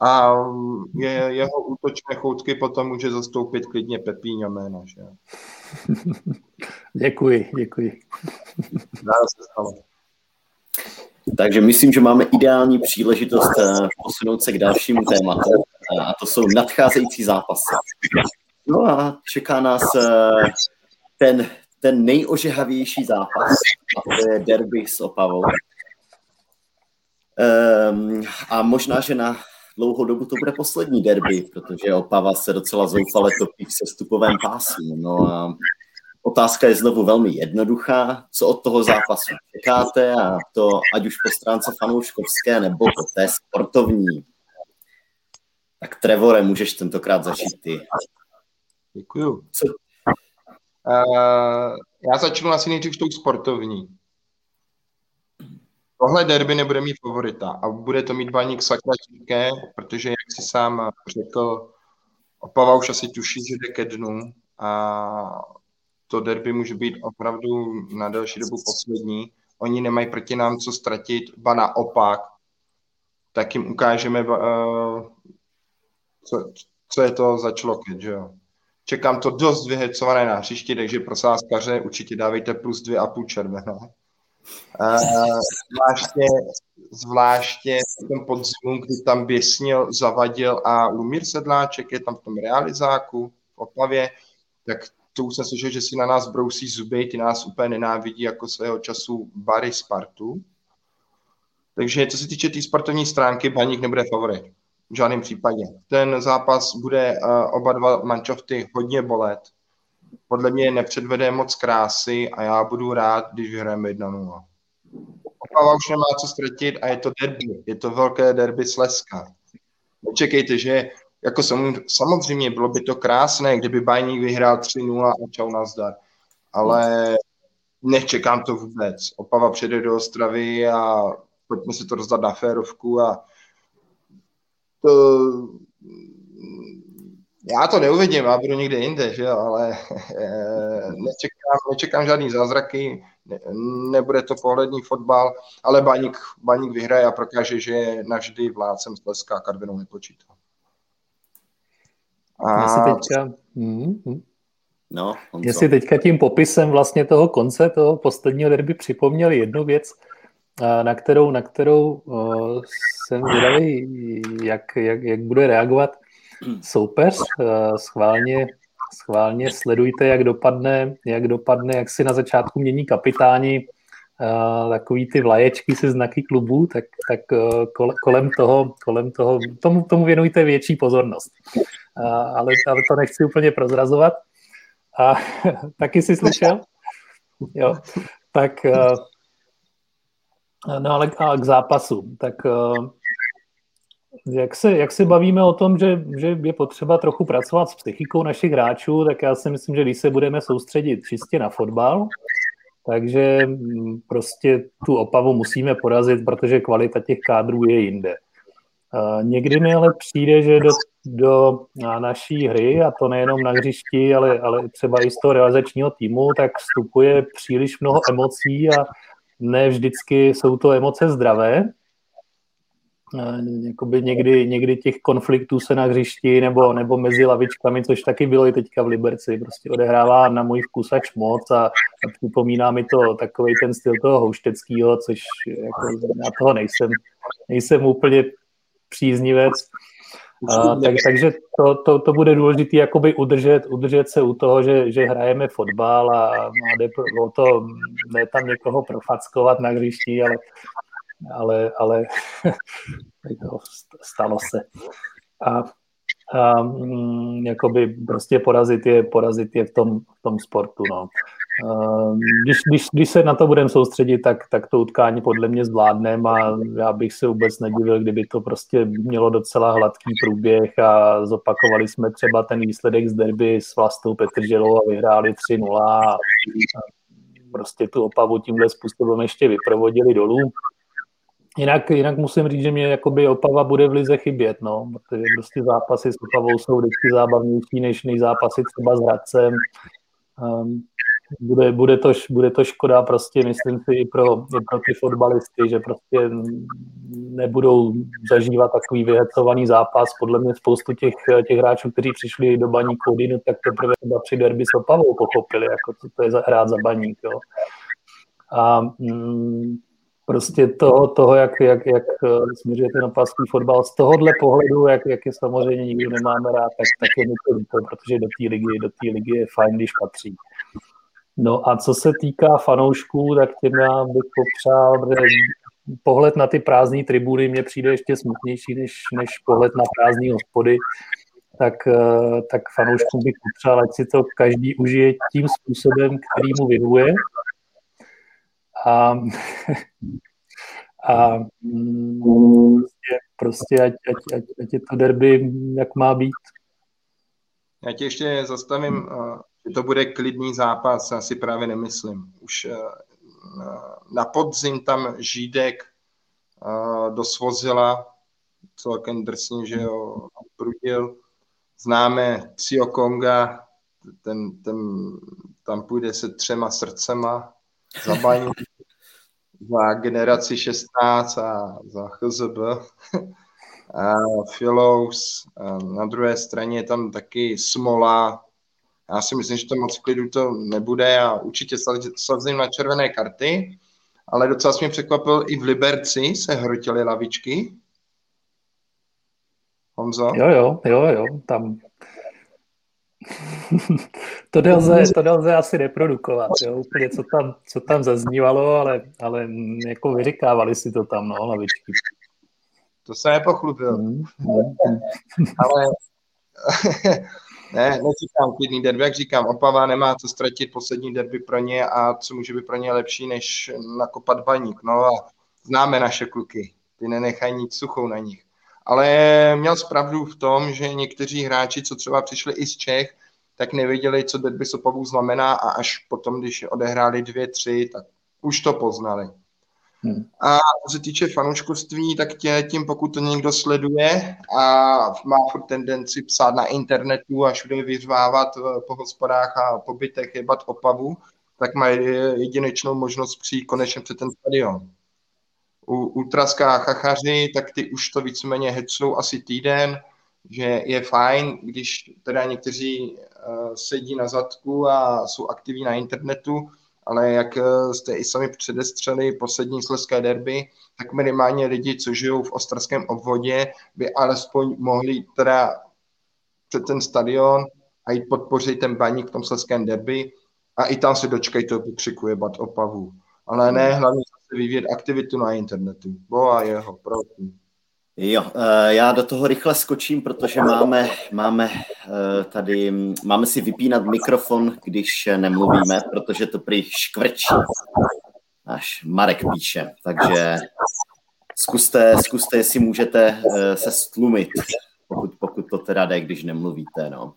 a je, jeho útočné choutky potom může zastoupit klidně Pepíňo jména, že? děkuji, děkuji. se stalo. Takže myslím, že máme ideální příležitost eh, posunout se k dalšímu tématu eh, a to jsou nadcházející zápasy. No a čeká nás eh, ten, ten nejožehavější zápas a to je derby s Opavou. Um, a možná, že na dlouhou dobu to bude poslední derby, protože Opava se docela zoufale topí v sestupovém pásmu. No a otázka je znovu velmi jednoduchá. Co od toho zápasu čekáte a to ať už po stránce fanouškovské nebo po té sportovní. Tak Trevore, můžeš tentokrát začít ty. Děkuju. Co? Uh, já začnu asi nejdřív tou sportovní. Tohle derby nebude mít favorita a bude to mít baník sakra těžké, protože, jak si sám řekl, Opava už asi tuší, že jde ke dnu a to derby může být opravdu na delší dobu poslední. Oni nemají proti nám co ztratit, ba naopak, tak jim ukážeme, uh, co, co je to za člověk, že jo. Čekám to dost vyhecované na hřišti, takže pro sázkaře určitě dávejte plus dvě a půl červené zvláště, zvláště v tom podzimu, kdy tam běsnil, zavadil a Lumír Sedláček je tam v tom realizáku v Opavě, tak to už jsem slyšel, že si na nás brousí zuby, ty nás úplně nenávidí jako svého času Bary Spartu. Takže co se týče té tý sportovní stránky, Baník nebude favorit. V žádném případě. Ten zápas bude uh, oba dva mančofty hodně bolet. Podle mě nepředvede moc krásy a já budu rád, když vyhrajeme 1-0. Opava už nemá co ztratit a je to derby. Je to velké derby Sleska. Nečekejte, že jako samozřejmě bylo by to krásné, kdyby Bajník vyhrál 3-0 a čau nazdar. Ale nečekám to vůbec. Opava přijde do Ostravy a pojďme si to rozdat na férovku a to, já to neuvidím, já budu někde jinde, že jo, ale eh, nečekám, nečekám žádný zázraky, ne, nebude to pohledný fotbal, ale Baník, Baník vyhraje a prokáže, že je navždy vládcem Slezska a Karvinou nepočítá. A... Jestli teďka, mm, no, Jestli teďka tím popisem vlastně toho konce, toho posledního derby připomněl jednu věc, na kterou, na kterou jsem zvědavý, jak, jak, jak bude reagovat soupeř. Schválně, schválně sledujte, jak dopadne, jak dopadne, jak si na začátku mění kapitáni takový ty vlaječky se znaky klubů, tak, tak kolem toho, kolem toho tomu, tomu věnujte větší pozornost. Ale, ale to nechci úplně prozrazovat. A taky si slyšel? Jo. Tak No ale a k zápasu, tak eh, jak se, jak se bavíme o tom, že, že je potřeba trochu pracovat s psychikou našich hráčů, tak já si myslím, že když se budeme soustředit čistě na fotbal, takže mm, prostě tu opavu musíme porazit, protože kvalita těch kádrů je jinde. Někdy mi ale přijde, že do, do naší hry, a to nejenom na hřišti, ale, ale třeba i z toho realizačního týmu, tak vstupuje příliš mnoho emocí a ne vždycky jsou to emoce zdravé. Jakoby někdy, někdy těch konfliktů se na hřišti nebo, nebo mezi lavičkami, což taky bylo i teďka v Liberci, prostě odehrává na můj vkus až moc a, a připomíná mi to takový ten styl toho houšteckého, což jako, já toho nejsem, nejsem úplně příznivec. A, tak, takže to, to, to bude důležité jakoby udržet, udržet se u toho, že, že hrajeme fotbal a, jde o to, ne tam někoho profackovat na hřišti, ale, ale, ale stalo se. A, a mm, jakoby prostě porazit je, porazit je v tom, v tom sportu. No. Když, když, když se na to budeme soustředit, tak, tak to utkání podle mě zvládneme a já bych se vůbec nedivil, kdyby to prostě mělo docela hladký průběh a zopakovali jsme třeba ten výsledek z derby s Vlastou Petrželou a vyhráli 3-0 a prostě tu opavu tímhle způsobem ještě vyprovodili dolů. Jinak, jinak musím říct, že mě jakoby opava bude v lize chybět, no, protože prostě zápasy s opavou jsou vždycky zábavnější než, než zápasy třeba s Hradcem. Um, bude, bude, to, bude to škoda prostě, myslím si, i pro, i pro ty fotbalisty, že prostě nebudou zažívat takový vyhecovaný zápas. Podle mě spoustu těch, těch hráčů, kteří přišli do baníku Kodinu, tak teprve třeba při derby s Opavou pochopili, jako co to je za, hrát za baník. Jo. A mm, prostě toho, toho jak, jak, jak směřuje ten opasný fotbal, z tohohle pohledu, jak, jak je samozřejmě nikdo nemáme rád, tak, tak je mi to líto, protože do té ligy, do té ligy je fajn, když patří. No a co se týká fanoušků, tak těm já bych popřál, pohled na ty prázdné tribuny mě přijde ještě smutnější než, než pohled na prázdné hospody, tak, eh, tak fanouškům bych popřál, ať si to každý užije tím způsobem, který mu vyhovuje. A, a prostě, prostě ať, ať, ať, ať je to derby, jak má být. Já tě ještě zastavím eh, že to bude klidný zápas, já si právě nemyslím. Už eh, na podzim tam Žídek eh, dosvozila celkem drsně, že jo, prudil. Známe Cio Konga, ten, ten, tam půjde se třema srdcema za baní, za generaci 16 a za HZB. A a na druhé straně je tam taky Smola, já si myslím, že to moc klidu to nebude a určitě sazím na červené karty, ale docela mě překvapil, i v Liberci se hrotily lavičky. Honzo? Jo, jo, jo, jo, tam to, nelze, to nelze asi reprodukovat, jo, úplně co tam, co tam zaznívalo, ale, ale jako vyřekávali si to tam, no, lavičky. To se nepochlubil. Mm. ale ne, neříkám klidný derby, jak říkám, Opava nemá co ztratit poslední derby pro ně a co může být pro ně lepší, než nakopat baník. No a známe naše kluky, ty nenechají nic suchou na nich. Ale měl zpravdu v tom, že někteří hráči, co třeba přišli i z Čech, tak nevěděli, co derby s Opavou znamená a až potom, když odehráli dvě, tři, tak už to poznali. Hmm. A co se týče fanouškovství, tak tě tím, pokud to někdo sleduje a má furt tendenci psát na internetu a všude vyřvávat eh, po hospodách a pobytech, jebat opavu, tak má jedinečnou možnost přijít konečně před ten stadion. U ultraská chachaři, tak ty už to víceméně heclou asi týden, že je fajn, když teda někteří uh, sedí na zadku a jsou aktivní na internetu, ale jak eh, jste i sami předestřeli poslední sleské derby, tak minimálně lidi, co žijou v Ostarském obvodě, by alespoň mohli teda před ten stadion a jít podpořit ten baník v tom sleském derby a i tam se dočkají toho vykřikuje bat opavu. Ale ne hlavně vyvíjet aktivitu na internetu. Bo a jeho, prosím. Jo, eh, já do toho rychle skočím, protože máme, máme eh, tady, máme si vypínat mikrofon, když nemluvíme, protože to prý škvrčí. Až Marek píše, takže zkuste, zkuste jestli můžete eh, se stlumit, pokud, pokud to teda jde, když nemluvíte, no.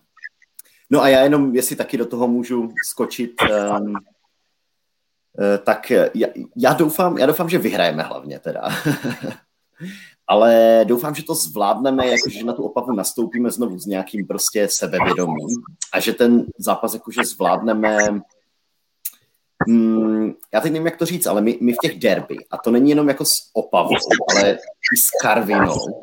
No a já jenom, jestli taky do toho můžu skočit, um, tak já, já, doufám, já doufám, že vyhrajeme hlavně teda. ale doufám, že to zvládneme, jakože na tu opavu nastoupíme znovu s nějakým prostě sebevědomím a že ten zápas jakože zvládneme Hmm, já teď nevím, jak to říct, ale my, my v těch derby, a to není jenom jako s opavou, ale i s Karvinou,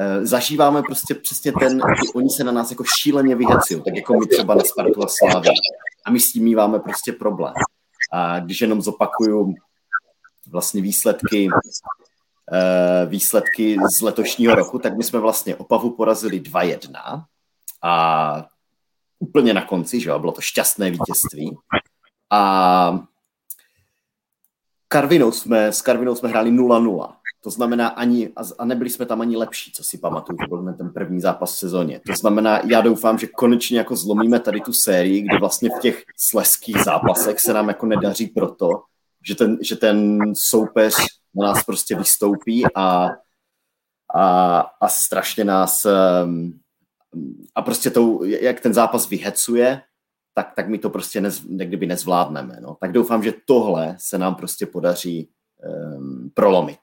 eh, zažíváme prostě přesně ten, že oni se na nás jako šíleně vyhecují, tak jako my třeba na Spartu a Slávy. A my s tím míváme prostě problém. A když jenom zopakuju vlastně výsledky Eh, výsledky z letošního roku, tak my jsme vlastně Opavu porazili 2-1 a úplně na konci, že jo, bylo to šťastné vítězství. A Karvinou jsme, s Karvinou jsme hráli 0-0. To znamená ani, a nebyli jsme tam ani lepší, co si pamatuju, to byl ten první zápas v sezóně. To znamená, já doufám, že konečně jako zlomíme tady tu sérii, kdy vlastně v těch sleských zápasech se nám jako nedaří proto, že ten, že ten soupeř na nás prostě vystoupí a, a, a strašně nás a prostě tou, jak ten zápas vyhecuje, tak, tak my to prostě nez, někdyby nezvládneme. No. Tak doufám, že tohle se nám prostě podaří um, prolomit.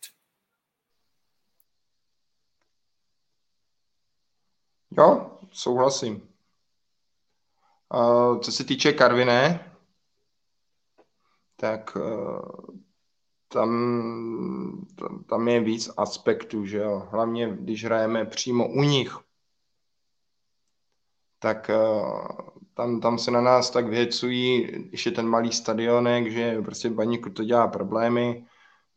Jo, souhlasím. Uh, co se týče Karviné, tak uh, tam, tam je víc aspektů, že jo. Hlavně, když hrajeme přímo u nich, tak eh, tam, tam se na nás tak věcují, když je ten malý stadionek, že prostě baníku to dělá problémy.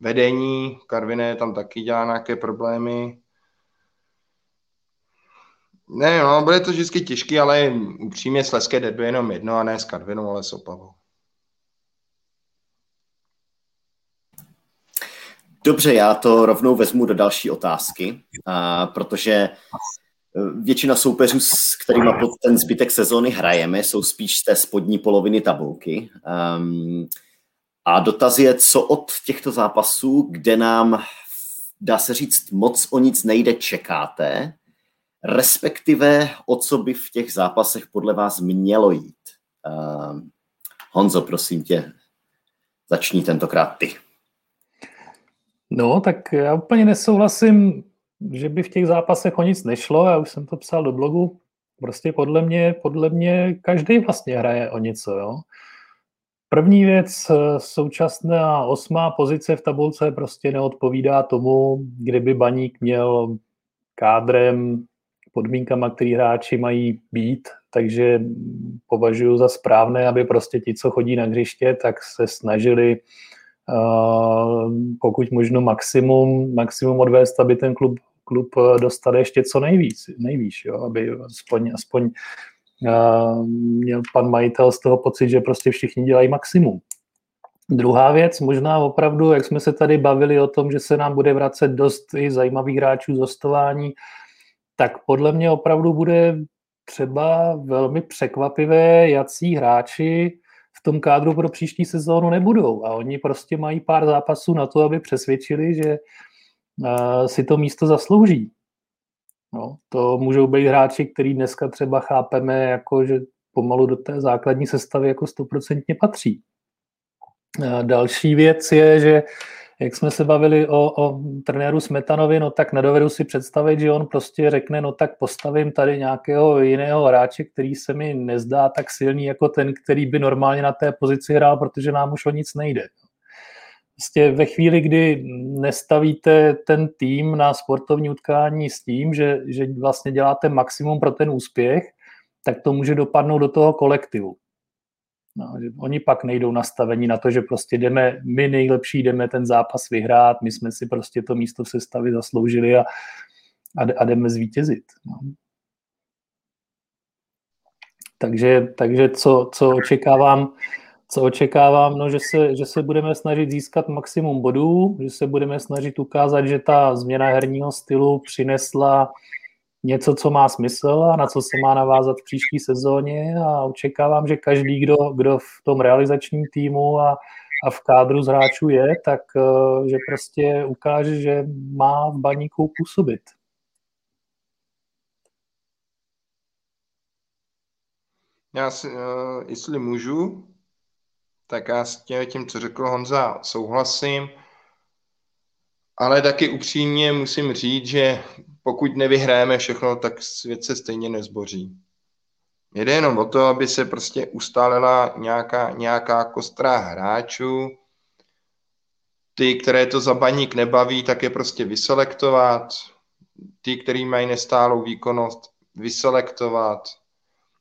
Vedení, Karviné tam taky dělá nějaké problémy. Ne, no, bude to vždycky těžké, ale upřímně Sleské derby jenom jedno a ne s Karvinou, ale s Opavou. Dobře, já to rovnou vezmu do další otázky, a, protože e, většina soupeřů, s kterými pod ten zbytek sezóny hrajeme, jsou spíš z té spodní poloviny tabulky. Um, a dotaz je, co od těchto zápasů, kde nám, dá se říct, moc o nic nejde, čekáte, respektive o co by v těch zápasech podle vás mělo jít. Um, Honzo, prosím tě, začni tentokrát ty. No, tak já úplně nesouhlasím, že by v těch zápasech o nic nešlo, já už jsem to psal do blogu, prostě podle mě, podle mě každý vlastně hraje o něco, jo. První věc, současná osmá pozice v tabulce prostě neodpovídá tomu, kdyby baník měl kádrem, podmínkama, který hráči mají být, takže považuji za správné, aby prostě ti, co chodí na hřiště, tak se snažili pokud možno maximum, maximum odvést, aby ten klub, klub dostal ještě co nejvíc, nejvíc jo? aby aspoň, aspoň měl pan majitel z toho pocit, že prostě všichni dělají maximum. Druhá věc, možná opravdu, jak jsme se tady bavili o tom, že se nám bude vracet dost i zajímavých hráčů z hostování, tak podle mě opravdu bude třeba velmi překvapivé, jací hráči v tom kádru pro příští sezónu nebudou. A oni prostě mají pár zápasů na to, aby přesvědčili, že si to místo zaslouží. No, to můžou být hráči, který dneska třeba chápeme, jako že pomalu do té základní sestavy jako stoprocentně patří. Další věc je, že jak jsme se bavili o, o trenéru Smetanovi, no tak nedovedu si představit, že on prostě řekne, no tak postavím tady nějakého jiného hráče, který se mi nezdá tak silný jako ten, který by normálně na té pozici hrál, protože nám už o nic nejde. Prostě ve chvíli, kdy nestavíte ten tým na sportovní utkání s tím, že, že vlastně děláte maximum pro ten úspěch, tak to může dopadnout do toho kolektivu. No, že oni pak nejdou nastavení na to, že prostě jdeme, my nejlepší jdeme ten zápas vyhrát, my jsme si prostě to místo v sestavě zasloužili a, a, a jdeme zvítězit. No. Takže, takže co, co očekávám, co očekávám, no, že, se, že se budeme snažit získat maximum bodů, že se budeme snažit ukázat, že ta změna herního stylu přinesla něco, co má smysl a na co se má navázat v příští sezóně a očekávám, že každý, kdo, kdo v tom realizačním týmu a, a v kádru z hráčů je, tak eh, že prostě ukáže, že má v baníku působit. Já si, uh, jestli můžu, tak já s tím, co řekl Honza, souhlasím. Ale taky upřímně musím říct, že pokud nevyhrajeme všechno, tak svět se stejně nezboří. Jde jenom o to, aby se prostě ustálila nějaká, nějaká kostra hráčů. Ty, které to za baník nebaví, tak je prostě vyselektovat. Ty, který mají nestálou výkonnost, vyselektovat.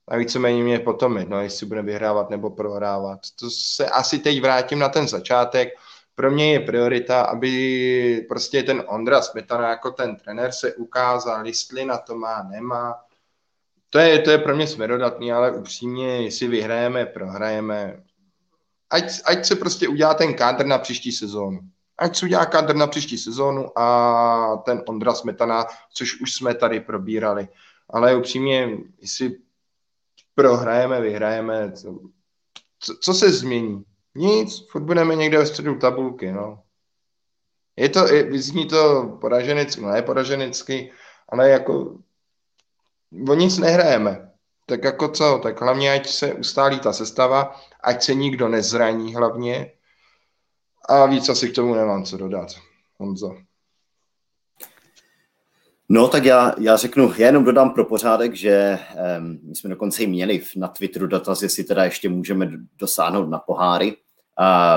A víceméně mě potom jedno, jestli bude vyhrávat nebo prohrávat. To se asi teď vrátím na ten začátek pro mě je priorita, aby prostě ten Ondra Smetana jako ten trenér se ukázal, jestli na to má, nemá. To je, to je pro mě směrodatný, ale upřímně, jestli vyhrajeme, prohrajeme, ať, ať se prostě udělá ten kádr na příští sezónu. Ať se udělá kádr na příští sezónu a ten Ondra Smetana, což už jsme tady probírali. Ale upřímně, jestli prohrajeme, vyhrajeme, co, co se změní? Nic, furt budeme někde ve středu tabulky, no. Je to, je, zní to poraženicky, no ne poraženicky, ale jako o nic nehrajeme. Tak jako co, tak hlavně ať se ustálí ta sestava, ať se nikdo nezraní hlavně a víc asi k tomu nemám co dodat. Honzo. No, tak já, já řeknu, já jenom dodám pro pořádek, že um, my jsme dokonce i měli na Twitteru dotaz, jestli teda ještě můžeme dosáhnout na poháry.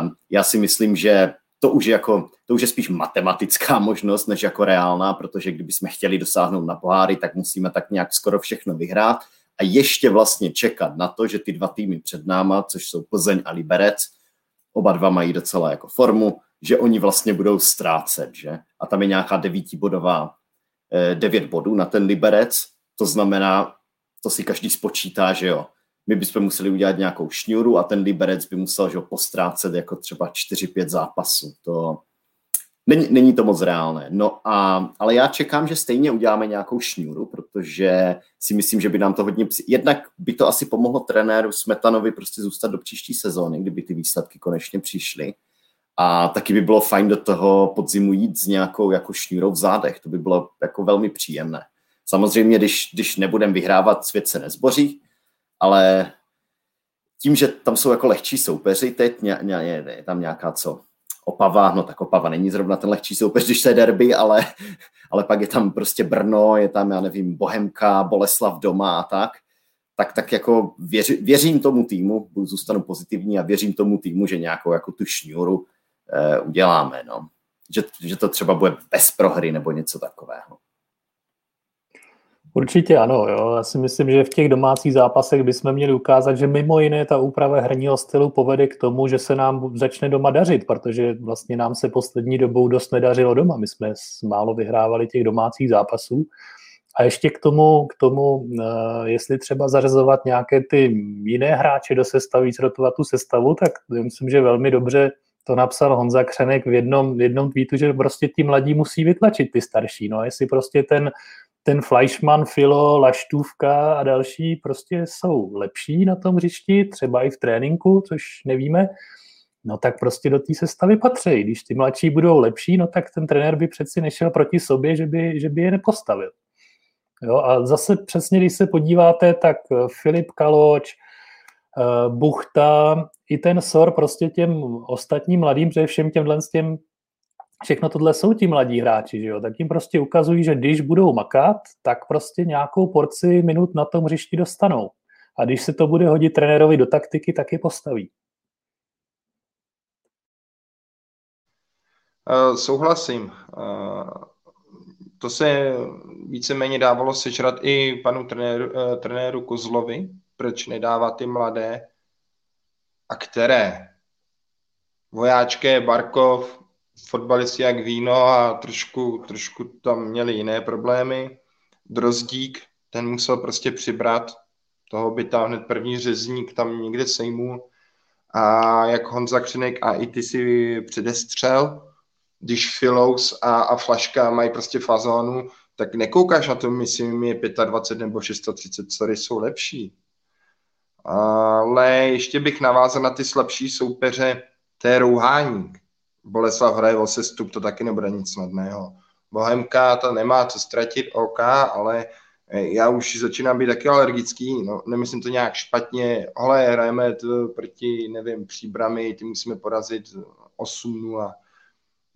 Um, já si myslím, že to už, jako, to už je spíš matematická možnost, než jako reálná, protože kdybychom chtěli dosáhnout na poháry, tak musíme tak nějak skoro všechno vyhrát a ještě vlastně čekat na to, že ty dva týmy před náma, což jsou Plzeň a Liberec, oba dva mají docela jako formu, že oni vlastně budou ztrácet, že? A tam je nějaká devítibodová Eh, devět bodů na ten Liberec, to znamená, to si každý spočítá, že jo, my bychom museli udělat nějakou šňůru a ten Liberec by musel že postrácet jako třeba 4-5 zápasů. To není, není to moc reálné. No a, ale já čekám, že stejně uděláme nějakou šňůru, protože si myslím, že by nám to hodně... Jednak by to asi pomohlo trenéru Smetanovi prostě zůstat do příští sezóny, kdyby ty výsledky konečně přišly. A taky by bylo fajn do toho podzimu jít s nějakou jako šňůrou v zádech. To by bylo jako velmi příjemné. Samozřejmě, když, když nebudem vyhrávat, svět se nezboří, ale tím, že tam jsou jako lehčí soupeři, teď ně, ně, je tam nějaká co, Opava, no tak Opava není zrovna ten lehčí soupeř, když se derby, ale, ale pak je tam prostě Brno, je tam, já nevím, Bohemka, Boleslav doma a tak, tak, tak jako věři, věřím tomu týmu, zůstanu pozitivní a věřím tomu týmu, že nějakou jako tu šňůru Eh, uděláme. No. Že, že to třeba bude bez prohry nebo něco takového. Určitě ano. Jo. Já si myslím, že v těch domácích zápasech bychom měli ukázat, že mimo jiné ta úprava herního stylu povede k tomu, že se nám začne doma dařit, protože vlastně nám se poslední dobou dost nedařilo doma. My jsme málo vyhrávali těch domácích zápasů. A ještě k tomu, k tomu eh, jestli třeba zařazovat nějaké ty jiné hráče do sestavy, rotovat tu sestavu, tak myslím, že velmi dobře to napsal Honza Křenek v jednom, v jednom tweetu, že prostě ti mladí musí vytlačit ty starší. No, jestli prostě ten ten Fleischmann, Filo, Laštůvka a další prostě jsou lepší na tom hřišti, třeba i v tréninku, což nevíme, no tak prostě do té sestavy patří. Když ty mladší budou lepší, no tak ten trenér by přeci nešel proti sobě, že by, že by je nepostavil. Jo, a zase přesně, když se podíváte, tak Filip Kaloč, eh, Buchta, i ten Sor prostě těm ostatním mladým, protože všem těmhle těm všechno tohle jsou ti mladí hráči, že jo? tak jim prostě ukazují, že když budou makat, tak prostě nějakou porci minut na tom hřišti dostanou. A když se to bude hodit trenérovi do taktiky, tak je postaví. Uh, souhlasím. Uh, to se víceméně dávalo sežrat i panu trenéru, uh, trenéru Kozlovi, proč nedává ty mladé a které. Vojáčké, Barkov, fotbalisti jak víno a trošku, trošku tam měli jiné problémy. Drozdík, ten musel prostě přibrat, toho by tam hned první řezník tam někde sejmul. A jak Honza Křenek a i ty si předestřel, když Filous a, a Flaška mají prostě fazónu, tak nekoukáš na to, myslím, je 25 nebo 630, sorry, jsou lepší. Ale ještě bych navázal na ty slabší soupeře, to je Rouháník. Boleslav hraje o sestup, to taky nebude nic snadného. Bohemka to nemá co ztratit, OK, ale eh, já už začínám být taky alergický, no, nemyslím to nějak špatně, ale hrajeme to proti, nevím, příbramy, ty musíme porazit 8-0.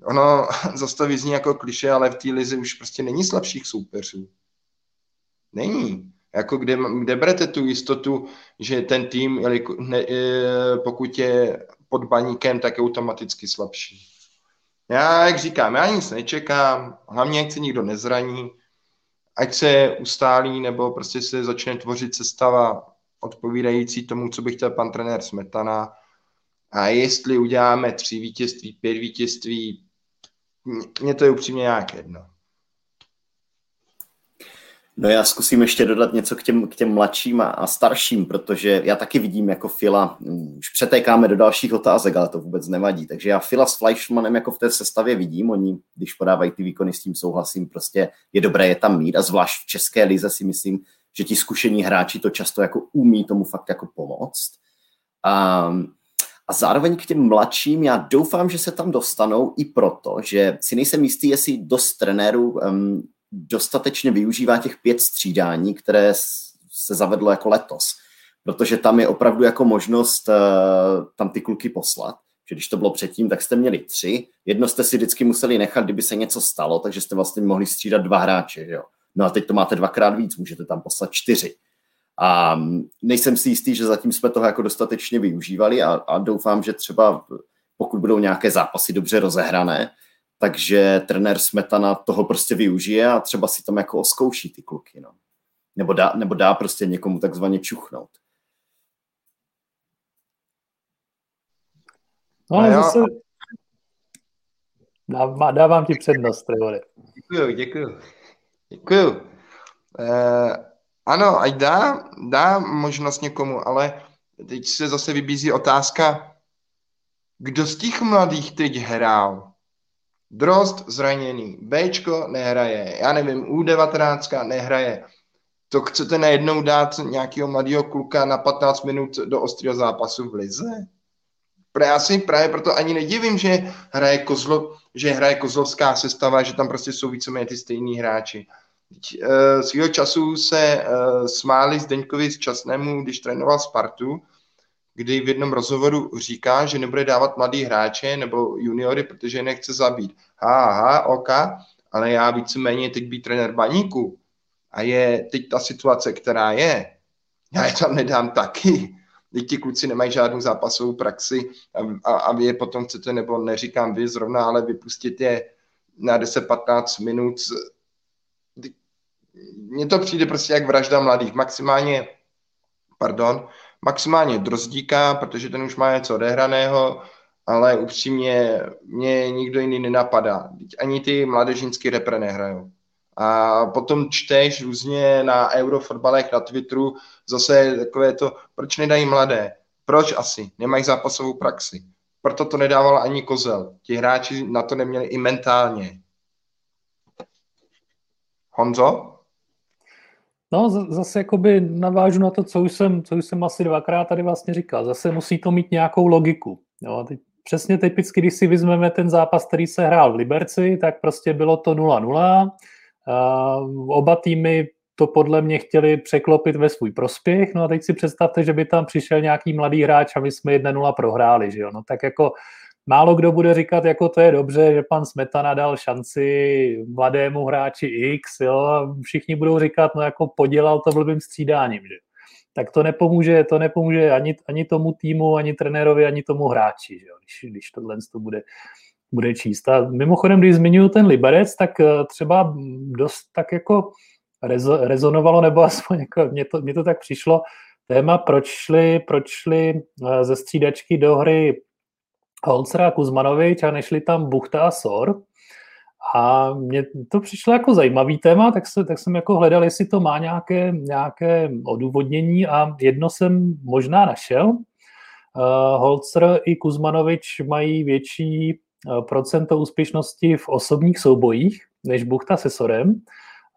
Ono zastaví zní jako kliše, ale v té lize už prostě není slabších soupeřů. Není. Jako kde, kde berete tu jistotu, že ten tým, ne, eh, pokud je pod baníkem, tak je automaticky slabší. Já, jak říkám, já nic nečekám, hlavně ať se nikdo nezraní, ať se ustálí nebo prostě se začne tvořit sestava odpovídající tomu, co by chtěl pan trenér Smetana. A jestli uděláme tři vítězství, pět vítězství, mě to je upřímně nějak jedno. No já zkusím ještě dodat něco k těm, k těm mladším a, a starším, protože já taky vidím jako Fila, hm, už přetékáme do dalších otázek, ale to vůbec nevadí. Takže já Fila s Fleischmanem jako v té sestavě vidím, oni, když podávají ty výkony, s tím souhlasím, prostě je dobré je tam mít a zvlášť v České lize si myslím, že ti zkušení hráči to často jako umí tomu fakt jako pomoct. A, a zároveň k těm mladším, já doufám, že se tam dostanou i proto, že si nejsem jistý, jestli dost trenérů um, dostatečně využívá těch pět střídání, které se zavedlo jako letos. Protože tam je opravdu jako možnost uh, tam ty kluky poslat. Že když to bylo předtím, tak jste měli tři. Jedno jste si vždycky museli nechat, kdyby se něco stalo, takže jste vlastně mohli střídat dva hráče. Jo? No a teď to máte dvakrát víc, můžete tam poslat čtyři. A mm, nejsem si jistý, že zatím jsme toho jako dostatečně využívali a, a doufám, že třeba pokud budou nějaké zápasy dobře rozehrané, takže trenér Smetana toho prostě využije a třeba si tam jako oskouší ty kluky, no. Nebo dá, nebo dá prostě někomu takzvaně čuchnout. No, ale zase dávám, dávám ti přednost, Trevore. Děkuju, děkuju. Děkuju. Eh, ano, ať dá, dá možnost někomu, ale teď se zase vybízí otázka, kdo z těch mladých teď hrál? Drost zraněný, Bčko nehraje, já nevím, U19 nehraje. To chcete najednou dát nějakého mladého kluka na 15 minut do ostrého zápasu v lize? Já si právě proto ani nedivím, že hraje, Kozlo, že hraje kozlovská sestava, že tam prostě jsou víceméně ty stejní hráči. Uh, svýho času se uh, smáli Zdeňkovi z Časnému, když trénoval Spartu, kdy v jednom rozhovoru říká, že nebude dávat mladý hráče nebo juniory, protože je nechce zabít. Ha, ha, ok, ale já víceméně teď být trenér baníku a je teď ta situace, která je, já je tam nedám taky. Teď ti kluci nemají žádnou zápasovou praxi a, a, a vy je potom chcete, nebo neříkám vy zrovna, ale vypustit je na 10-15 minut. mně to přijde prostě jak vražda mladých. Maximálně, pardon, maximálně Drozdíka, protože ten už má něco odehraného, ale upřímně mě nikdo jiný nenapadá. Ani ty mladežinský repre nehrajou. A potom čteš různě na eurofotbalech, na Twitteru, zase takové to, proč nedají mladé? Proč asi? Nemají zápasovou praxi. Proto to nedával ani Kozel. Ti hráči na to neměli i mentálně. Honzo? No, zase jakoby navážu na to, co už jsem, co už jsem asi dvakrát tady vlastně říkal. Zase musí to mít nějakou logiku. Jo, teď, přesně typicky, když si vezmeme ten zápas, který se hrál v Liberci, tak prostě bylo to 0-0. Uh, oba týmy to podle mě chtěli překlopit ve svůj prospěch. No a teď si představte, že by tam přišel nějaký mladý hráč a my jsme 1-0 prohráli. Že jo? No tak jako málo kdo bude říkat, jako to je dobře, že pan Smetana dal šanci mladému hráči X, jo, všichni budou říkat, no jako podělal to blbým střídáním, že? Tak to nepomůže, to nepomůže ani, ani tomu týmu, ani trenérovi, ani tomu hráči, že když, když tohle to bude, bude číst. A mimochodem, když zmiňuji ten Liberec, tak eh, třeba dost tak jako rezo, rezonovalo, nebo aspoň jako mě to, mě to tak přišlo, téma, proč šli, proč šli eh, ze střídačky do hry Holcera a Kuzmanovič a nešli tam Buchta a Sor. A mně to přišlo jako zajímavý téma, tak, se, tak jsem jako hledal, jestli to má nějaké, nějaké odůvodnění a jedno jsem možná našel. Uh, Holzer i Kuzmanovič mají větší uh, procento úspěšnosti v osobních soubojích než Buchta se Sorem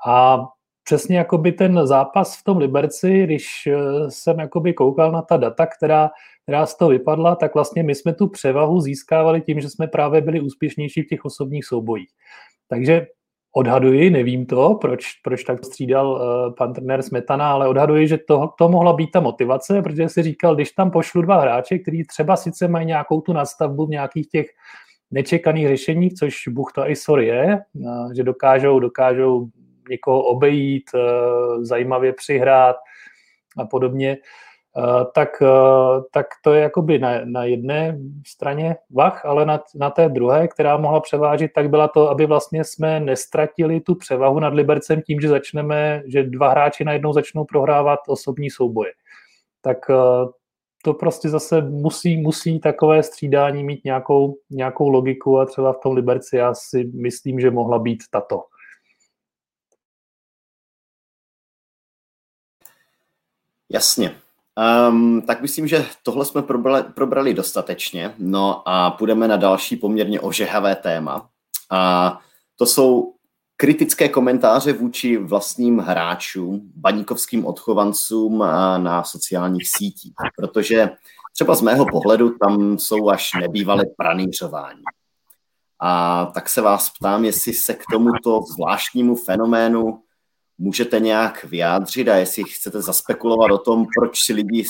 a přesně jakoby ten zápas v tom Liberci, když uh, jsem jakoby koukal na ta data, která která z toho vypadla, tak vlastně my jsme tu převahu získávali tím, že jsme právě byli úspěšnější v těch osobních soubojích. Takže odhaduji, nevím to, proč, proč tak střídal uh, pan trenér Smetana, ale odhaduji, že to, to mohla být ta motivace, protože si říkal, když tam pošlu dva hráče, kteří třeba sice mají nějakou tu nastavbu v nějakých těch nečekaných řešeních, což Buchta i Sor je, uh, že dokážou, dokážou někoho obejít, uh, zajímavě přihrát a podobně, Eh, tak, eh, tak to je jakoby na, na jedné straně vach, ale na, na té druhé, která mohla převážit, tak byla to, aby vlastně jsme nestratili tu převahu nad Libercem tím, že začneme, že dva hráči najednou začnou prohrávat osobní souboje. Tak eh, to prostě zase musí, musí takové střídání mít nějakou, nějakou logiku a třeba v tom Liberci já si myslím, že mohla být tato. Jasně. Um, tak myslím, že tohle jsme probrali, probrali dostatečně. No a půjdeme na další poměrně ožehavé téma. A to jsou kritické komentáře vůči vlastním hráčům, baníkovským odchovancům na sociálních sítích. Protože třeba z mého pohledu tam jsou až nebývalé pranířování. A tak se vás ptám, jestli se k tomuto zvláštnímu fenoménu můžete nějak vyjádřit a jestli chcete zaspekulovat o tom, proč si lidi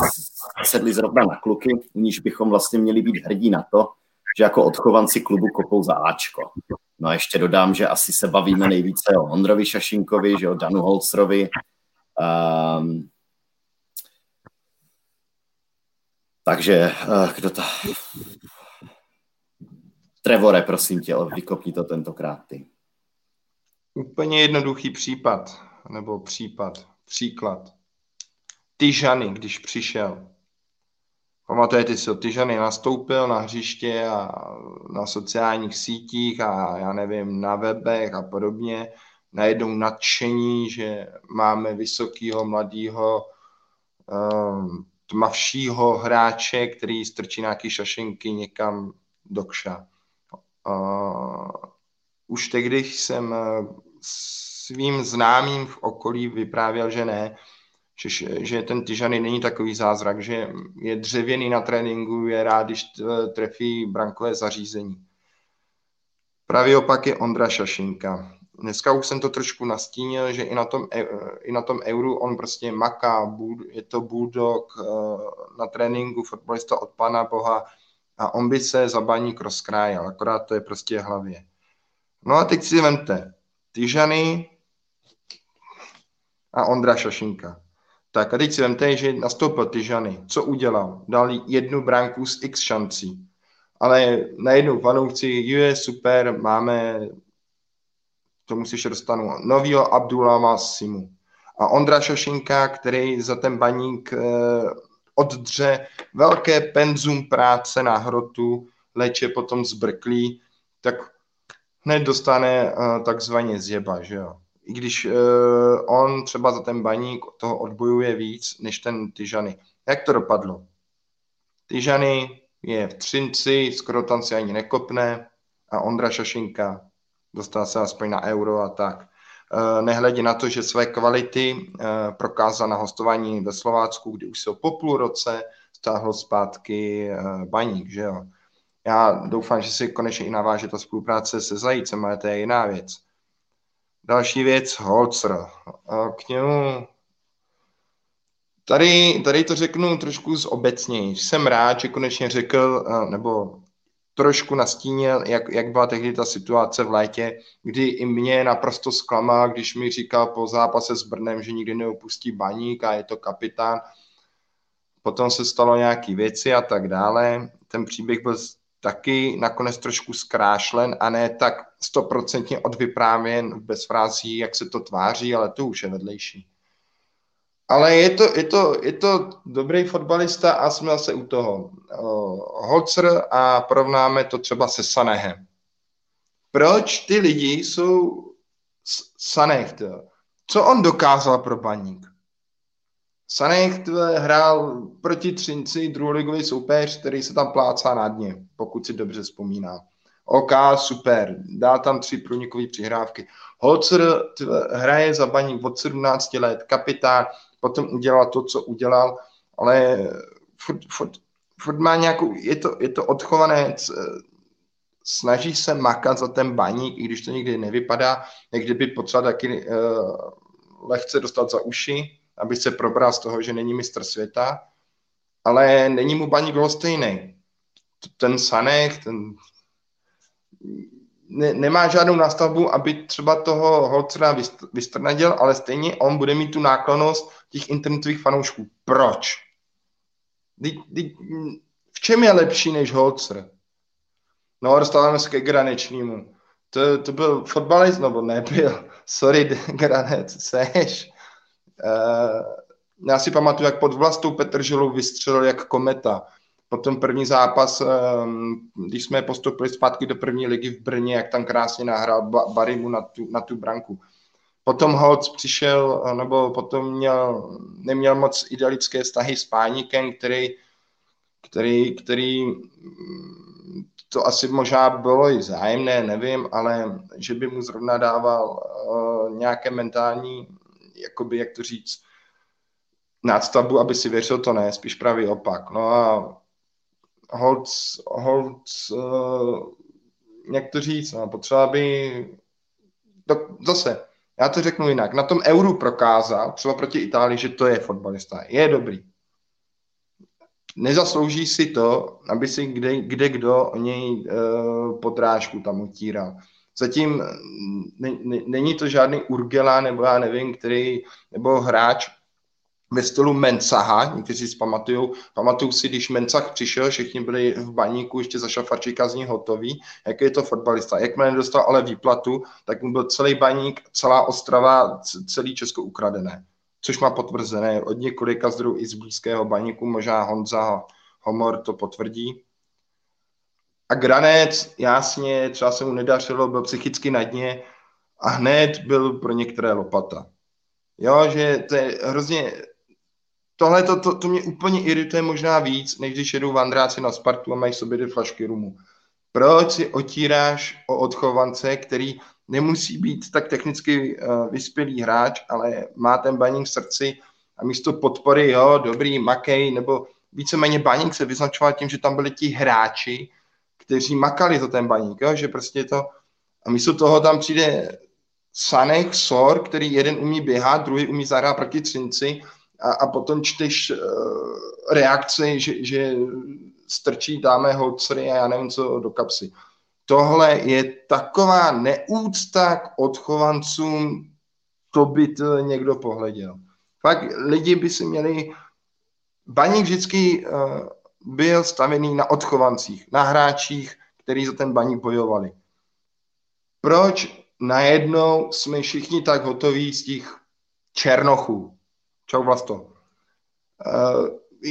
sedli zrovna na kluky, níž bychom vlastně měli být hrdí na to, že jako odchovanci klubu kopou za Ačko. No a ještě dodám, že asi se bavíme nejvíce o Ondrovi Šašinkovi, že o Danu Holcrovi. Um, takže uh, kdo to... Trevore, prosím tě, vykopni to tentokrát ty. Úplně jednoduchý případ nebo případ, příklad. Tyžany, když přišel. Pamatujete si, Tyžany nastoupil na hřiště a na sociálních sítích a já nevím, na webech a podobně. Najednou nadšení, že máme vysokýho, mladýho, um, tmavšího hráče, který strčí nějaký šašenky někam do kša. Už tehdy jsem svým známým v okolí vyprávěl, že ne, že, že ten Tyžany není takový zázrak, že je dřevěný na tréninku, je rád, když trefí brankové zařízení. Pravý opak je Ondra Šašinka. Dneska už jsem to trošku nastínil, že i na tom, e, i na tom euru on prostě maká, je to bulldog e, na tréninku, fotbalista od pana boha a on by se za baník rozkrájel, akorát to je prostě hlavě. No a teď si vemte, Tyžany a Ondra Šašinka. Tak a teď si vemte, že nastoupil Tyžany. Co udělal? Dal jednu bránku z x šancí. Ale najednou fanoušci, je super, máme tomu se ještě dostanu, novýho Abdulama Simu. A Ondra Šošinka, který za ten baník eh, oddře velké penzum práce na hrotu, leče potom zbrklí, tak hned dostane uh, takzvaně zjeba, že jo. I když uh, on třeba za ten baník toho odbojuje víc, než ten Tyžany. Jak to dopadlo? Tyžany je v Třinci, skoro tam si ani nekopne a Ondra Šašinka dostal se aspoň na euro a tak. Uh, nehledě na to, že své kvality uh, prokázal na hostování ve Slovácku, kdy už se po půl roce stáhl zpátky uh, baník, že jo já doufám, že si konečně i naváže ta spolupráce se Zajícem, ale to je jiná věc. Další věc, Holzer. K němu Tady, tady to řeknu trošku zobecněji. Jsem rád, že konečně řekl, nebo trošku nastínil, jak, jak byla tehdy ta situace v létě, kdy i mě naprosto zklamal, když mi říkal po zápase s Brnem, že nikdy neopustí baník a je to kapitán. Potom se stalo nějaké věci a tak dále. Ten příběh byl taky nakonec trošku zkrášlen a ne tak stoprocentně odvyprávěn bez frází, jak se to tváří, ale to už je vedlejší. Ale je to, je to, je to dobrý fotbalista a jsme zase u toho. Uh, Holzer a porovnáme to třeba se Sanehem. Proč ty lidi jsou Sanech? Co on dokázal pro baník? Sanek hrál proti Třinci druholigový soupeř, který se tam plácá na dně, pokud si dobře vzpomínám. OK, super, dá tam tři průnikové přihrávky. Holzer hraje za baník od 17 let, kapitán, potom udělal to, co udělal, ale furt, furt, furt má nějakou, je to, je to odchovanec, snaží se makat za ten baník, i když to nikdy nevypadá, jak kdyby potřeboval taky uh, lehce dostat za uši, aby se probral z toho, že není mistr světa, ale není mu baník stejný. Ten Sanek, ten ne, nemá žádnou nástavbu, aby třeba toho Holcera vystrnadil, ale stejně on bude mít tu náklonost těch internetových fanoušků. Proč? v čem je lepší než Holzer? No, dostáváme se ke Granečnímu. To, to byl fotbalist, nebo nebyl. Sorry, Granec, seš. Uh, já si pamatuju, jak pod vlastou Petrželou vystřelil jak kometa. Potom první zápas, um, když jsme postoupili zpátky do první ligy v Brně, jak tam krásně nahrál Barimu na tu, na tu branku. Potom Holc přišel, nebo potom měl, neměl moc idealické vztahy s Pánikem, který, který, který to asi možná bylo i zájemné, nevím, ale že by mu zrovna dával uh, nějaké mentální jakoby, jak to říct, nástavbu, aby si věřil, to ne, spíš pravý opak. No a Holc, Holc uh, jak to říct, no, potřeba by, to, zase, já to řeknu jinak, na tom euru prokázal, třeba proti Itálii, že to je fotbalista, je dobrý. Nezaslouží si to, aby si kde, kde kdo o něj uh, podrážku tam utíral. Zatím ne, ne, není to žádný Urgela nebo já nevím, který, nebo hráč ve stylu Mensaha, někteří si pamatují, pamatuju si, když Mensah přišel, všichni byli v baníku ještě za šafarčíka z ní hotový, jak je to fotbalista. Jakmile nedostal ale výplatu, tak mu byl celý baník, celá Ostrava, celý Česko ukradené. Což má potvrzené od několika zdrojů i z blízkého baníku, možná Honza Homor to potvrdí. A Granec, jasně, třeba se mu nedařilo, byl psychicky na dně a hned byl pro některé lopata. Jo, že to je hrozně... Tohle to, to, to mě úplně irituje možná víc, než když jedou vandráci na Spartu a mají sobě dvě flašky rumu. Proč si otíráš o odchovance, který nemusí být tak technicky uh, vyspělý hráč, ale má ten baník v srdci a místo podpory, jo, dobrý, makej, nebo víceméně baník se vyznačoval tím, že tam byli ti hráči, kteří makali za ten baník, jo? že prostě to, a místo toho tam přijde Sanek, Sor, který jeden umí běhat, druhý umí zahrát proti Třinci a, a potom čteš uh, reakci, že, že strčí, dáme holcery a já nevím co do kapsy. Tohle je taková neúcta k odchovancům, to by to někdo pohleděl. Fakt lidi by si měli, baník vždycky uh, byl stavěný na odchovancích, na hráčích, kteří za ten baník bojovali. Proč najednou jsme všichni tak hotoví z těch černochů. Čau Vlasto. Uh,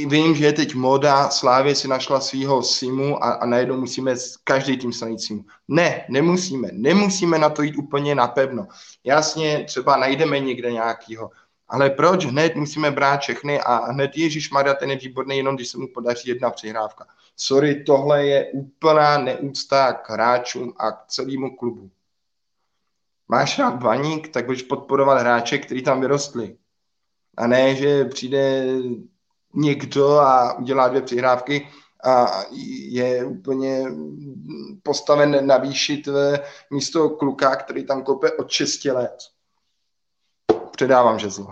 vím, že je teď moda, Slávě si našla svého Simu a, a najednou musíme každý tým stanit Simu. Ne, nemusíme. Nemusíme na to jít úplně napevno. Jasně, třeba najdeme někde nějakýho. Ale proč hned musíme brát všechny a hned Ježíš Maria, ten je výborný, jenom když se mu podaří jedna přihrávka. Sorry, tohle je úplná neúcta k hráčům a k celému klubu. Máš rád baník, tak budeš podporovat hráče, který tam vyrostli. A ne, že přijde někdo a udělá dvě přihrávky a je úplně postaven navýšit místo kluka, který tam kope od 6 let. Předávám žezlo.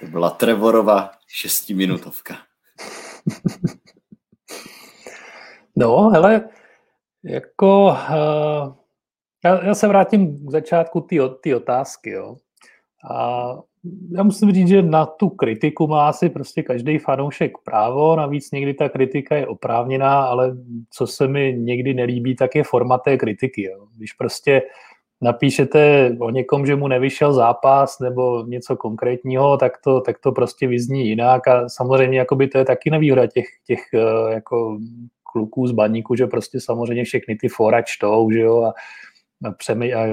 To byla Trevorova šestiminutovka. No, hele, jako uh, já, já se vrátím k začátku té otázky, jo. A já musím říct, že na tu kritiku má asi prostě každý fanoušek právo, navíc někdy ta kritika je oprávněná, ale co se mi někdy nelíbí, tak je forma té kritiky. Jo. Když prostě napíšete o někom, že mu nevyšel zápas nebo něco konkrétního, tak to, tak to prostě vyzní jinak a samozřejmě jakoby to je taky nevýhoda těch, těch eh, jako kluků z baníku, že prostě samozřejmě všechny ty fora čtou, že jo, a přemy, a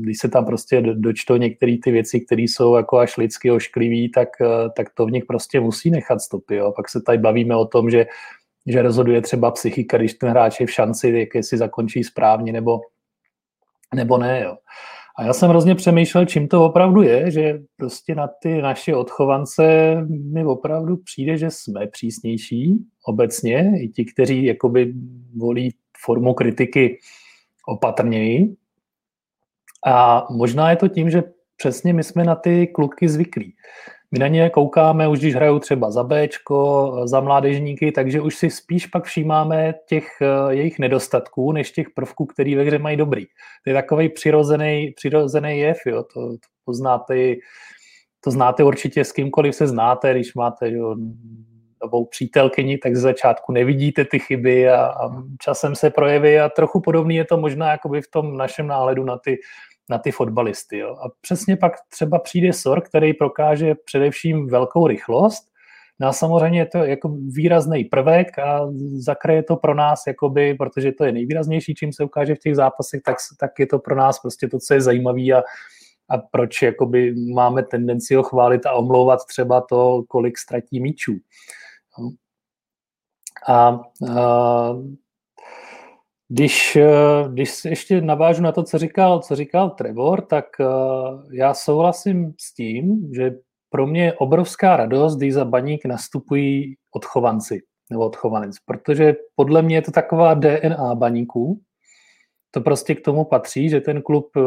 když se tam prostě dočtou některé ty věci, které jsou jako až lidsky ošklivý, tak, eh, tak to v nich prostě musí nechat stopy. Jo. Pak se tady bavíme o tom, že, že rozhoduje třeba psychika, když ten hráč je v šanci, jak jestli zakončí správně nebo, nebo ne. Jo. A já jsem hrozně přemýšlel, čím to opravdu je, že prostě na ty naše odchovance mi opravdu přijde, že jsme přísnější obecně, i ti, kteří jakoby volí formu kritiky opatrněji, a možná je to tím, že přesně my jsme na ty kluky zvyklí. My na ně koukáme už, když hrajou třeba za Bčko, za mládežníky, takže už si spíš pak všímáme těch uh, jejich nedostatků, než těch prvků, který ve hře mají dobrý. To je takový přirozený, přirozený jev, jo. To, to poznáte, to znáte určitě s kýmkoliv se znáte, když máte jo, novou přítelkyni, tak z začátku nevidíte ty chyby a, a časem se projeví a trochu podobný je to možná jakoby v tom našem náhledu na ty na ty fotbalisty. Jo. A přesně pak třeba přijde SOR, který prokáže především velkou rychlost, No a samozřejmě je to jako výrazný prvek a zakraje to pro nás, jakoby, protože to je nejvýraznější, čím se ukáže v těch zápasech, tak, tak je to pro nás prostě to, co je zajímavé a, a proč jakoby máme tendenci ho chválit a omlouvat třeba to, kolik ztratí míčů. A, a když, eh, když ještě navážu na to, co říkal, co říkal Trevor, tak eh, já souhlasím s tím, že pro mě je obrovská radost, když za baník nastupují odchovanci nebo odchovanec, protože podle mě je to taková DNA baníků. To prostě k tomu patří, že ten klub eh,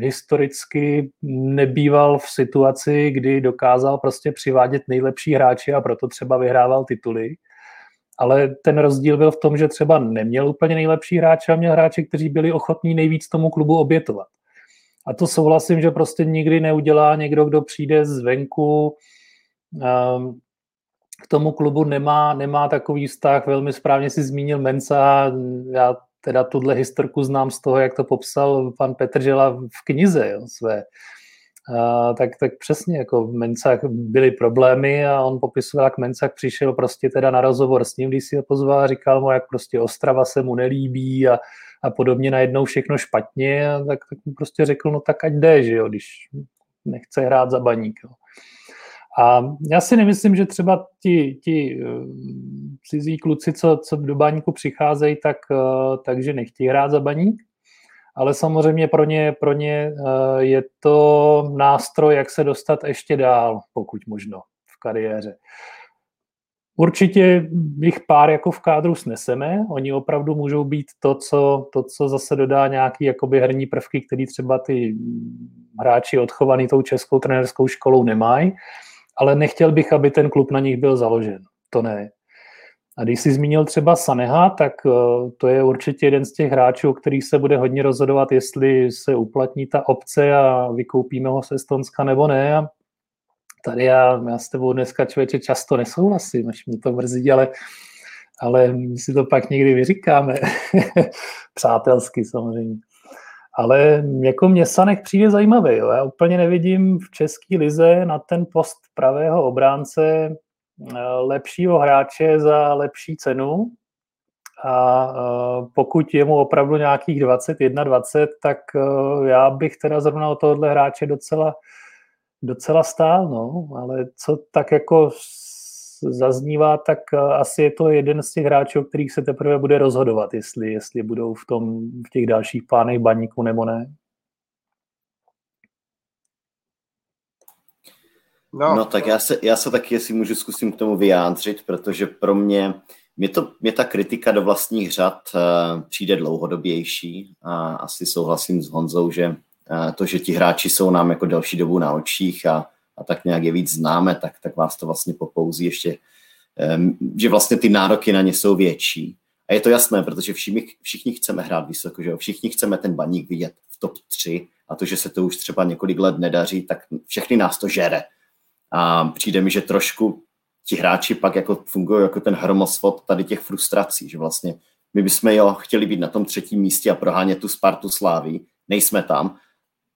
historicky nebýval v situaci, kdy dokázal prostě přivádět nejlepší hráči a proto třeba vyhrával tituly ale ten rozdíl byl v tom, že třeba neměl úplně nejlepší hráče a měl hráče, kteří byli ochotní nejvíc tomu klubu obětovat. A to souhlasím, že prostě nikdy neudělá někdo, kdo přijde zvenku, um, k tomu klubu nemá, nemá takový vztah, velmi správně si zmínil Mensa, já teda tuhle historku znám z toho, jak to popsal pan Petr Žela v knize jo, své tak, tak přesně jako v Mencach byly problémy a on popisoval, jak Mencach přišel prostě teda na rozhovor s ním, když si ho pozval a říkal mu, jak prostě Ostrava se mu nelíbí a, a podobně najednou všechno špatně a tak, tak mu prostě řekl, no tak ať jde, že jo, když nechce hrát za baník. Jo. A já si nemyslím, že třeba ti, ti uh, cizí kluci, co, co do baníku přicházejí, tak, uh, takže nechtějí hrát za baník, ale samozřejmě pro ně, pro ně eh, je to nástroj, jak se dostat ještě dál, pokud možno v kariéře. Určitě jich pár jako v kádru sneseme, oni opravdu můžou být to, co, to, co zase dodá nějaký jakoby herní prvky, který třeba ty hráči odchovaný tou českou trenerskou školou nemají, ale nechtěl bych, aby ten klub na nich byl založen. To ne. A když jsi zmínil třeba Saneha, tak eh, to je určitě jeden z těch hráčů, o kterých se bude hodně rozhodovat, jestli se uplatní ta obce a vykoupíme ho z Estonska nebo ne. A tady já, já s tebou dneska člověče často nesouhlasím, až mě to mrzí, ale, ale my si to pak někdy vyříkáme. Přátelsky samozřejmě. Ale jako mě Sanek přijde zajímavý. Jo. Já úplně nevidím v české lize na ten post pravého obránce lepšího hráče za lepší cenu. A eh, pokud je mu opravdu nějakých 21, 20, tak eh, já bych teda zrovna o tohohle hráče docela, docela stál. No. Ale co tak jako zaznívá, tak eh, asi je to jeden z těch hráčů, o kterých se teprve bude rozhodovat, jestli, jestli budou v, tom, v těch dalších plánech baníku nebo ne. No, no tak já se, já se taky, jestli můžu zkusím k tomu vyjádřit, protože pro mě, mě, to, mě ta kritika do vlastních řad uh, přijde dlouhodobější a asi souhlasím s Honzou, že uh, to, že ti hráči jsou nám jako delší dobu na očích a a tak nějak je víc známe, tak, tak vás to vlastně popouzí ještě, že vlastně ty nároky na ně jsou větší. A je to jasné, protože všichni, všichni chceme hrát vysoko, že jo? všichni chceme ten baník vidět v top 3 a to, že se to už třeba několik let nedaří, tak všechny nás to žere. A přijde mi, že trošku ti hráči pak jako fungují jako ten hromosvod tady těch frustrací, že vlastně my bychom jo chtěli být na tom třetím místě a prohánět tu Spartu Slávy, nejsme tam,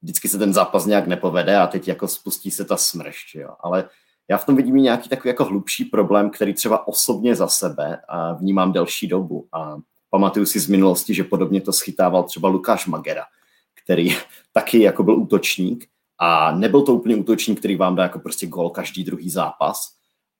vždycky se ten zápas nějak nepovede a teď jako spustí se ta smršť, jo. Ale já v tom vidím nějaký takový jako hlubší problém, který třeba osobně za sebe a vnímám delší dobu. A pamatuju si z minulosti, že podobně to schytával třeba Lukáš Magera, který taky jako byl útočník a nebyl to úplně útočník, který vám dá jako prostě gol každý druhý zápas.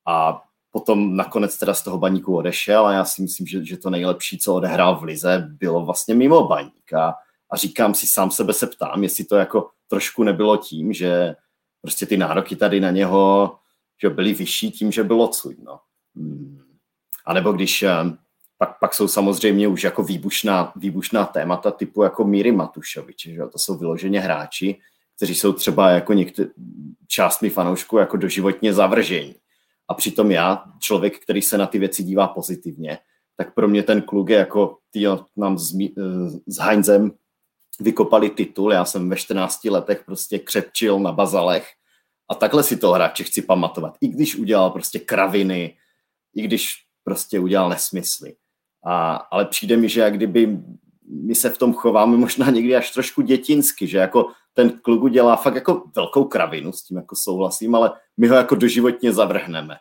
A potom nakonec teda z toho baníku odešel a já si myslím, že, že to nejlepší, co odehrál v Lize, bylo vlastně mimo baník. A a říkám si, sám sebe se ptám, jestli to jako trošku nebylo tím, že prostě ty nároky tady na něho že byly vyšší tím, že bylo cuj, no. Hmm. A nebo když eh, pak, pak jsou samozřejmě už jako výbušná, výbušná témata typu jako Míry Matušovič, že to jsou vyloženě hráči, kteří jsou třeba jako některý, částmi fanoušků jako doživotně zavržení. A přitom já, člověk, který se na ty věci dívá pozitivně, tak pro mě ten kluk je jako týjo, nám s, eh, s Heinzem vykopali titul, já jsem ve 14 letech prostě křepčil na bazalech a takhle si to hráče chci pamatovat, i když udělal prostě kraviny, i když prostě udělal nesmysly. A, ale přijde mi, že jak kdyby my se v tom chováme možná někdy až trošku dětinsky, že jako ten kluk udělá fakt jako velkou kravinu, s tím jako souhlasím, ale my ho jako doživotně zavrhneme.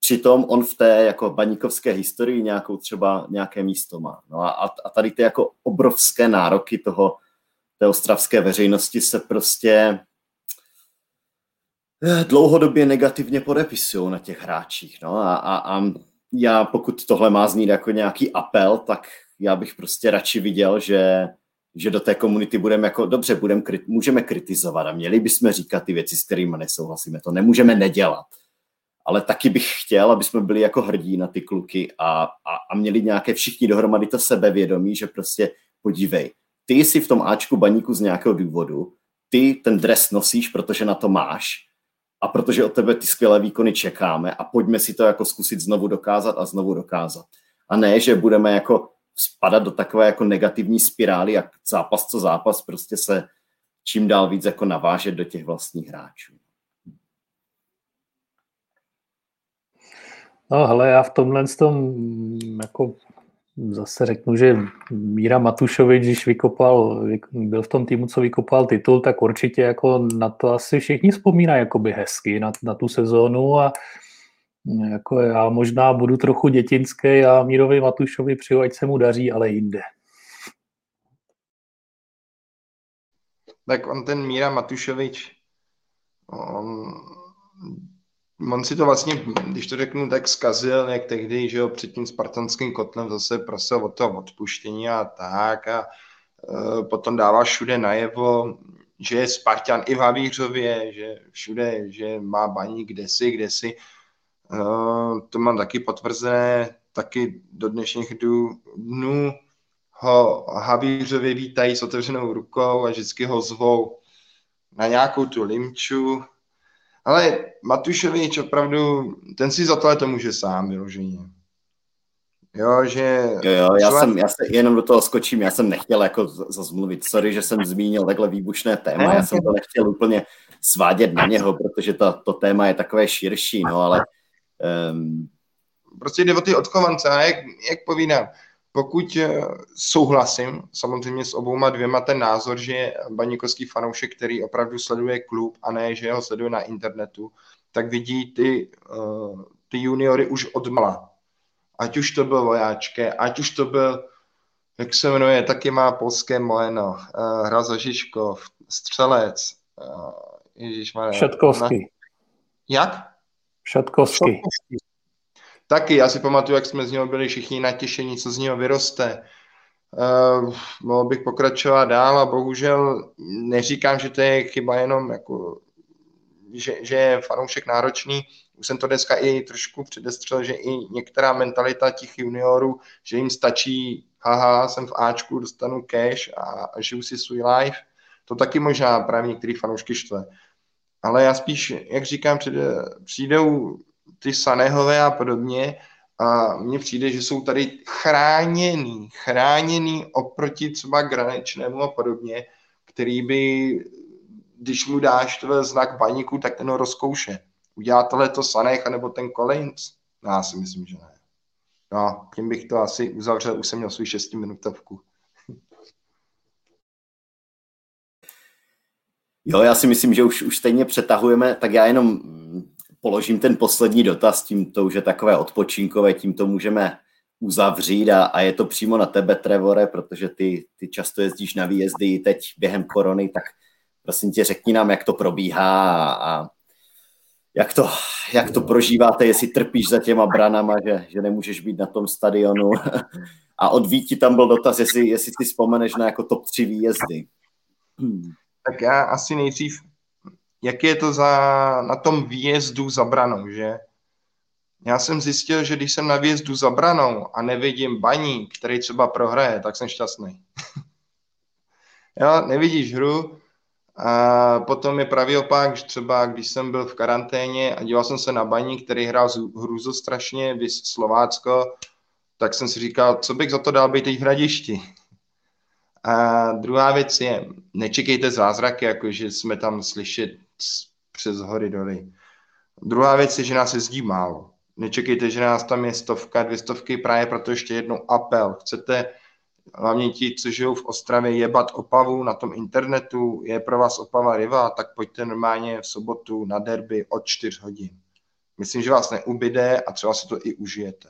Přitom on v té jako baníkovské historii nějakou třeba nějaké místo má. No a, a tady ty jako obrovské nároky toho, té ostravské veřejnosti se prostě eh, dlouhodobě negativně podepisují na těch hráčích. No a, a, a já pokud tohle má znít jako nějaký apel, tak já bych prostě radši viděl, že, že do té komunity budeme jako, dobře, budem, můžeme kritizovat a měli bychom říkat ty věci, s kterými nesouhlasíme. To nemůžeme nedělat ale taky bych chtěl, aby jsme byli jako hrdí na ty kluky a, a, a měli nějaké všichni dohromady to sebevědomí, že prostě podívej, ty jsi v tom Ačku baníku z nějakého důvodu, ty ten dres nosíš, protože na to máš a protože od tebe ty skvělé výkony čekáme a pojďme si to jako zkusit znovu dokázat a znovu dokázat. A ne, že budeme jako spadat do takové jako negativní spirály, jak zápas co zápas prostě se čím dál víc jako navážet do těch vlastních hráčů. No hele, já v tomhle tom jako zase řeknu, že Míra Matušovič, když vykopal, byl v tom týmu, co vykopal titul, tak určitě jako na to asi všichni vzpomínají jakoby hezky, na, na tu sezónu a jako já možná budu trochu dětinský a Mírovi Matušovi přeju, ať se mu daří, ale jinde. Tak on ten Míra Matušovič, on on si to vlastně, když to řeknu, tak zkazil, jak tehdy, že jo, před tím spartanským kotlem zase prosil o to odpuštění a tak a e, potom dává všude najevo, že je Spartan i v Havířově, že všude, že má baní kdesi, kdesi. E, to mám taky potvrzené, taky do dnešních dnů ho Havířově vítají s otevřenou rukou a vždycky ho zvou na nějakou tu limču, ale Matušovič opravdu, ten si za tohle to může sám vyloženě. Jo, že... Jo, jo, já jsem, já se jenom do toho skočím, já jsem nechtěl jako zazmluvit, sorry, že jsem zmínil takhle výbušné téma, ne, já jsem to nechtěl úplně svádět na něho, protože to, to téma je takové širší, no ale... Um... Prostě jde o ty odchovance a jak, jak povídám, pokud eh, souhlasím samozřejmě s obouma dvěma ten názor, že je baníkovský fanoušek, který opravdu sleduje klub a ne, že ho sleduje na internetu, tak vidí ty, uh, ty juniory už odmala. Ať už to byl vojáčké, ať už to byl, jak se jmenuje, taky má polské jméno, uh, Hraza Žižkov, Střelec, uh. Šatkovský. Na... Jak? Šatkovský. Taky, já si pamatuju, jak jsme z něho byli všichni natěšení, co z něho vyroste. Uh, mohl bych pokračovat dál a bohužel neříkám, že to je chyba jenom jako, že, že je fanoušek náročný. Už jsem to dneska i trošku předestřel, že i některá mentalita těch juniorů, že jim stačí, haha, jsem v Ačku, dostanu cash a, a žiju si svůj life. To taky možná právě některý fanoušky štve. Ale já spíš, jak říkám, přijde, přijdou ty Sanehové a podobně a mně přijde, že jsou tady chráněný, chráněný oproti třeba Granečnému a podobně, který by, když mu dáš znak baníku, tak ten ho rozkouše. Udělá tohle to Sanech nebo ten Collins? No, já si myslím, že ne. No, tím bych to asi uzavřel, už jsem měl svůj šestiminutovku. Jo, já si myslím, že už, už stejně přetahujeme, tak já jenom položím ten poslední dotaz, tím to už je takové odpočinkové, tím to můžeme uzavřít a, a je to přímo na tebe, Trevore, protože ty, ty často jezdíš na výjezdy teď během korony, tak prosím tě řekni nám, jak to probíhá a, a jak, to, jak to prožíváte, jestli trpíš za těma branama, že, že nemůžeš být na tom stadionu. A od Víti tam byl dotaz, jestli, jestli si vzpomeneš na jako top 3 výjezdy. Tak já asi nejdřív jak je to za, na tom výjezdu za branou, že? Já jsem zjistil, že když jsem na výjezdu za branou a nevidím baní, který třeba prohraje, tak jsem šťastný. jo, nevidíš hru, a potom je pravý opak, že třeba když jsem byl v karanténě a díval jsem se na baní, který hrál hru strašně, vys Slovácko, tak jsem si říkal, co bych za to dal být teď v hradišti. A druhá věc je, nečekejte zázraky, jako že jsme tam slyšet přes hory doly. Druhá věc je, že nás jezdí málo. Nečekejte, že nás tam je stovka, dvě stovky, právě proto ještě jednou apel. Chcete hlavně ti, co žijou v Ostravě, jebat Opavu na tom internetu, je pro vás Opava riva, tak pojďte normálně v sobotu na derby od 4 hodin. Myslím, že vás neubyde a třeba si to i užijete.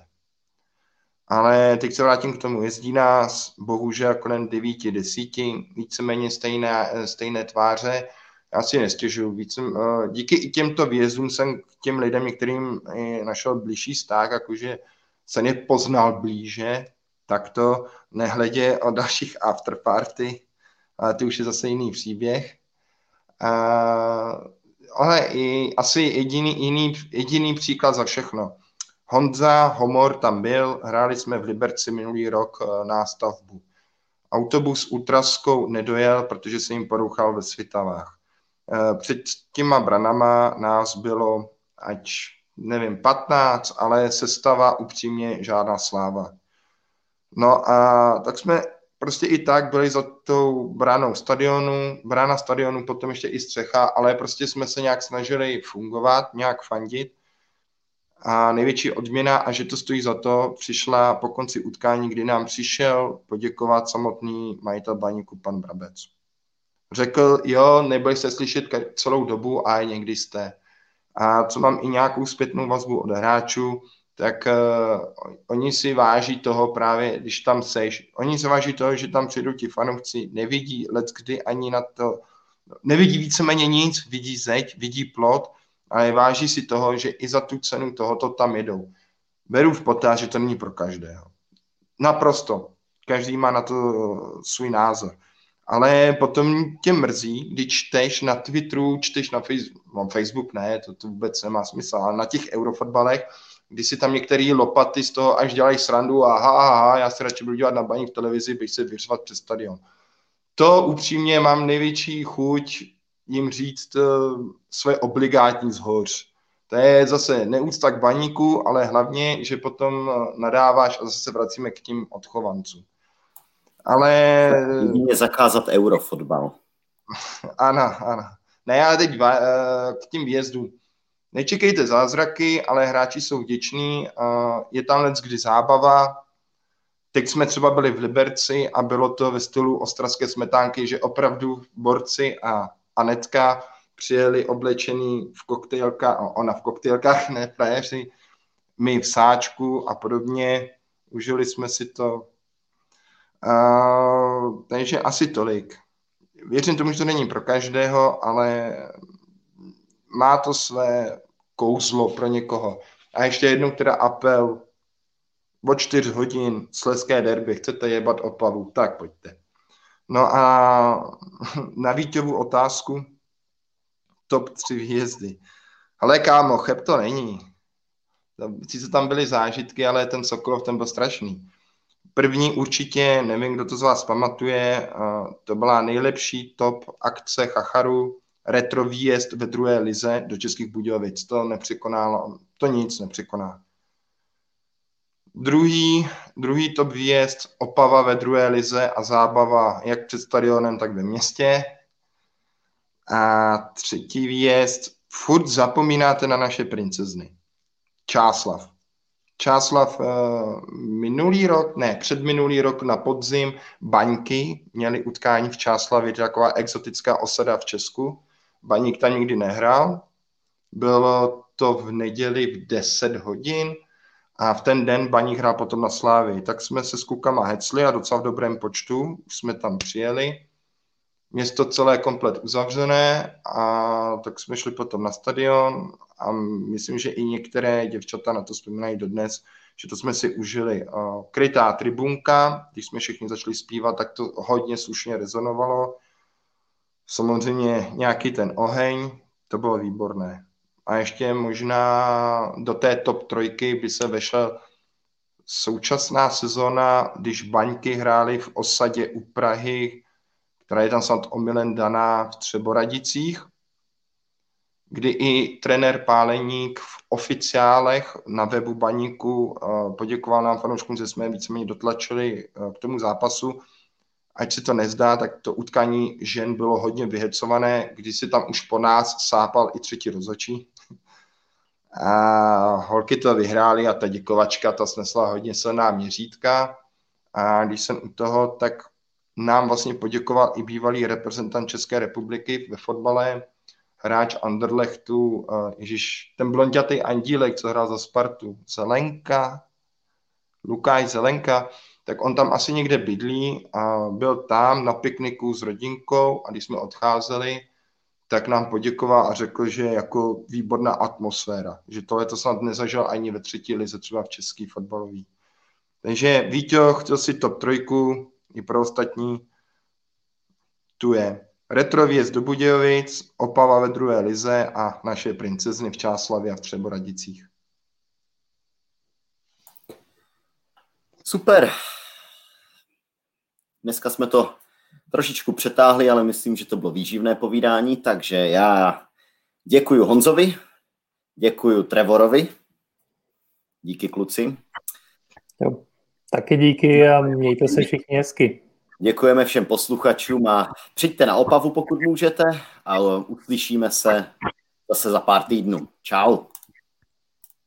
Ale teď se vrátím k tomu. Jezdí nás bohužel kolem 9 desíti, víceméně stejné, stejné tváře já si nestěžuju. Víc, uh, díky i těmto výjezdům jsem k těm lidem některým našel blížší vztah, jakože jsem je poznal blíže, tak to nehledě o dalších afterparty, ale ty už je zase jiný příběh. Uh, ale i asi jediný, jiný, jediný příklad za všechno. Honza Homor tam byl, hráli jsme v Liberci minulý rok uh, nástavbu. Autobus ultraskou nedojel, protože se jim porouchal ve Svitavách. Eh, před těma branama nás bylo, ať nevím, 15, ale sestava upřímně žádná sláva. No a tak jsme prostě i tak byli za tou bránou stadionu, brána stadionu, potom ještě i střecha, ale prostě jsme se nějak snažili fungovat, nějak fandit. A největší odměna, a že to stojí za to, přišla po konci utkání, kdy nám přišel poděkovat samotný majitel baníku, pan Brabec řekl, jo, nebyli jste slyšet celou dobu a někdy jste. A co mám i nějakou zpětnou vazbu od hráčů, tak uh, oni si váží toho právě, když tam seš. Oni si váží toho, že tam přijdou ti fanoušci, nevidí let kdy ani na to, nevidí víceméně nic, vidí zeď, vidí plot, ale váží si toho, že i za tu cenu tohoto tam jedou. Beru v potaz, že to není pro každého. Naprosto. Každý má na to svůj názor ale potom tě mrzí, když čteš na Twitteru, čteš na Facebook, no, Facebook ne, to, to vůbec nemá smysl, ale na těch eurofotbalech, kdy si tam některý lopaty z toho až dělají srandu a ha, ha, ha, já se radši budu dělat na baní v televizi, bych se vyřvat přes stadion. To upřímně mám největší chuť jim říct uh, své obligátní zhoř. To je zase neúcta k baníku, ale hlavně, že potom eh, nadáváš a zase se vracíme k tím odchovancům. Ale... Jedině zakázat eurofotbal. Ano, ano. Ne, já teď eh, k tím výjezdům. Nečekejte zázraky, ale hráči jsou vděční. Je tam let kdy zábava. Teď jsme třeba byli v Liberci a bylo to ve stylu ostravské smetánky, že opravdu borci a Anetka přijeli oblečený v koktejlkách, ona v koktejlkách, ne frajeři, my v sáčku a podobně. Užili jsme si to. Uh, takže asi tolik. Věřím tomu, že to není pro každého, ale má to své kouzlo pro někoho. A ještě jednou teda apel o čtyř hodin sleské derby, chcete jebat Opavu, tak pojďte. No a na Vítěvu otázku top 3 hvězdy. Ale kámo, cheb to není. Sice tam byly zážitky, ale ten Sokolov ten byl strašný. První určitě, nevím, kdo to z vás pamatuje, to byla nejlepší top akce Chacharu, retro výjezd ve druhé lize do Českých Budějovic. To nepřekonalo, to nic nepřekoná. Druhý, druhý top výjezd Opava ve druhé lize a zábava jak před stadionem, tak ve městě. A třetí výjezd, furt zapomínáte na naše princezny. Čáslav. Čáslav uh, minulý rok, ne, předminulý rok na podzim Baňky měli utkání v Čáslavě, taková exotická osada v Česku. Baník tam nikdy nehrál. Bylo to v neděli v 10 hodin a v ten den Baník hrál potom na Slávy. Tak jsme se s klukama hecli a docela v dobrém počtu. Už jsme tam přijeli. Město celé komplet uzavřené a tak jsme šli potom na stadion a myslím, že i některé děvčata na to vzpomínají dodnes, že to jsme si užili. Krytá tribunka, když jsme všichni začali zpívat, tak to hodně slušně rezonovalo. Samozřejmě nějaký ten oheň, to bylo výborné. A ještě možná do té top trojky by se vešel současná sezóna, když baňky hrály v osadě u Prahy, která je tam snad omylem daná v Třeboradicích, kdy i trenér Páleník v oficiálech na webu Baníku eh, poděkoval nám fanouškům, že jsme víceméně dotlačili eh, k tomu zápasu. Ať se to nezdá, tak to utkání žen bylo hodně vyhecované, když si tam už po nás sápal i třetí rozočí. A holky to vyhrály a ta děkovačka ta snesla hodně silná měřítka. A když jsem u toho, tak nám vlastně poděkoval i bývalý reprezentant České republiky ve fotbale, hráč Anderlechtu, uh, ježiš, ten blondětý andílek, co hrál za Spartu, Zelenka, Lukáš Zelenka, tak on tam asi někde bydlí a byl tam na pikniku s rodinkou a když jsme odcházeli, tak nám poděkoval a řekl, že jako výborná atmosféra, že tohle to snad nezažil ani ve třetí lize, třeba v český fotbalový. Takže Víťo chtěl si top trojku i pro ostatní. Tu je Retrověz do Budějovic, Opava ve druhé lize a naše princezny v Čáslavě a v Třeboradicích. Super. Dneska jsme to trošičku přetáhli, ale myslím, že to bylo výživné povídání, takže já děkuji Honzovi, děkuji Trevorovi, díky kluci. Jo, taky díky a mějte se všichni hezky. Děkujeme všem posluchačům a přijďte na Opavu, pokud můžete a uslyšíme se zase za pár týdnů. Čau.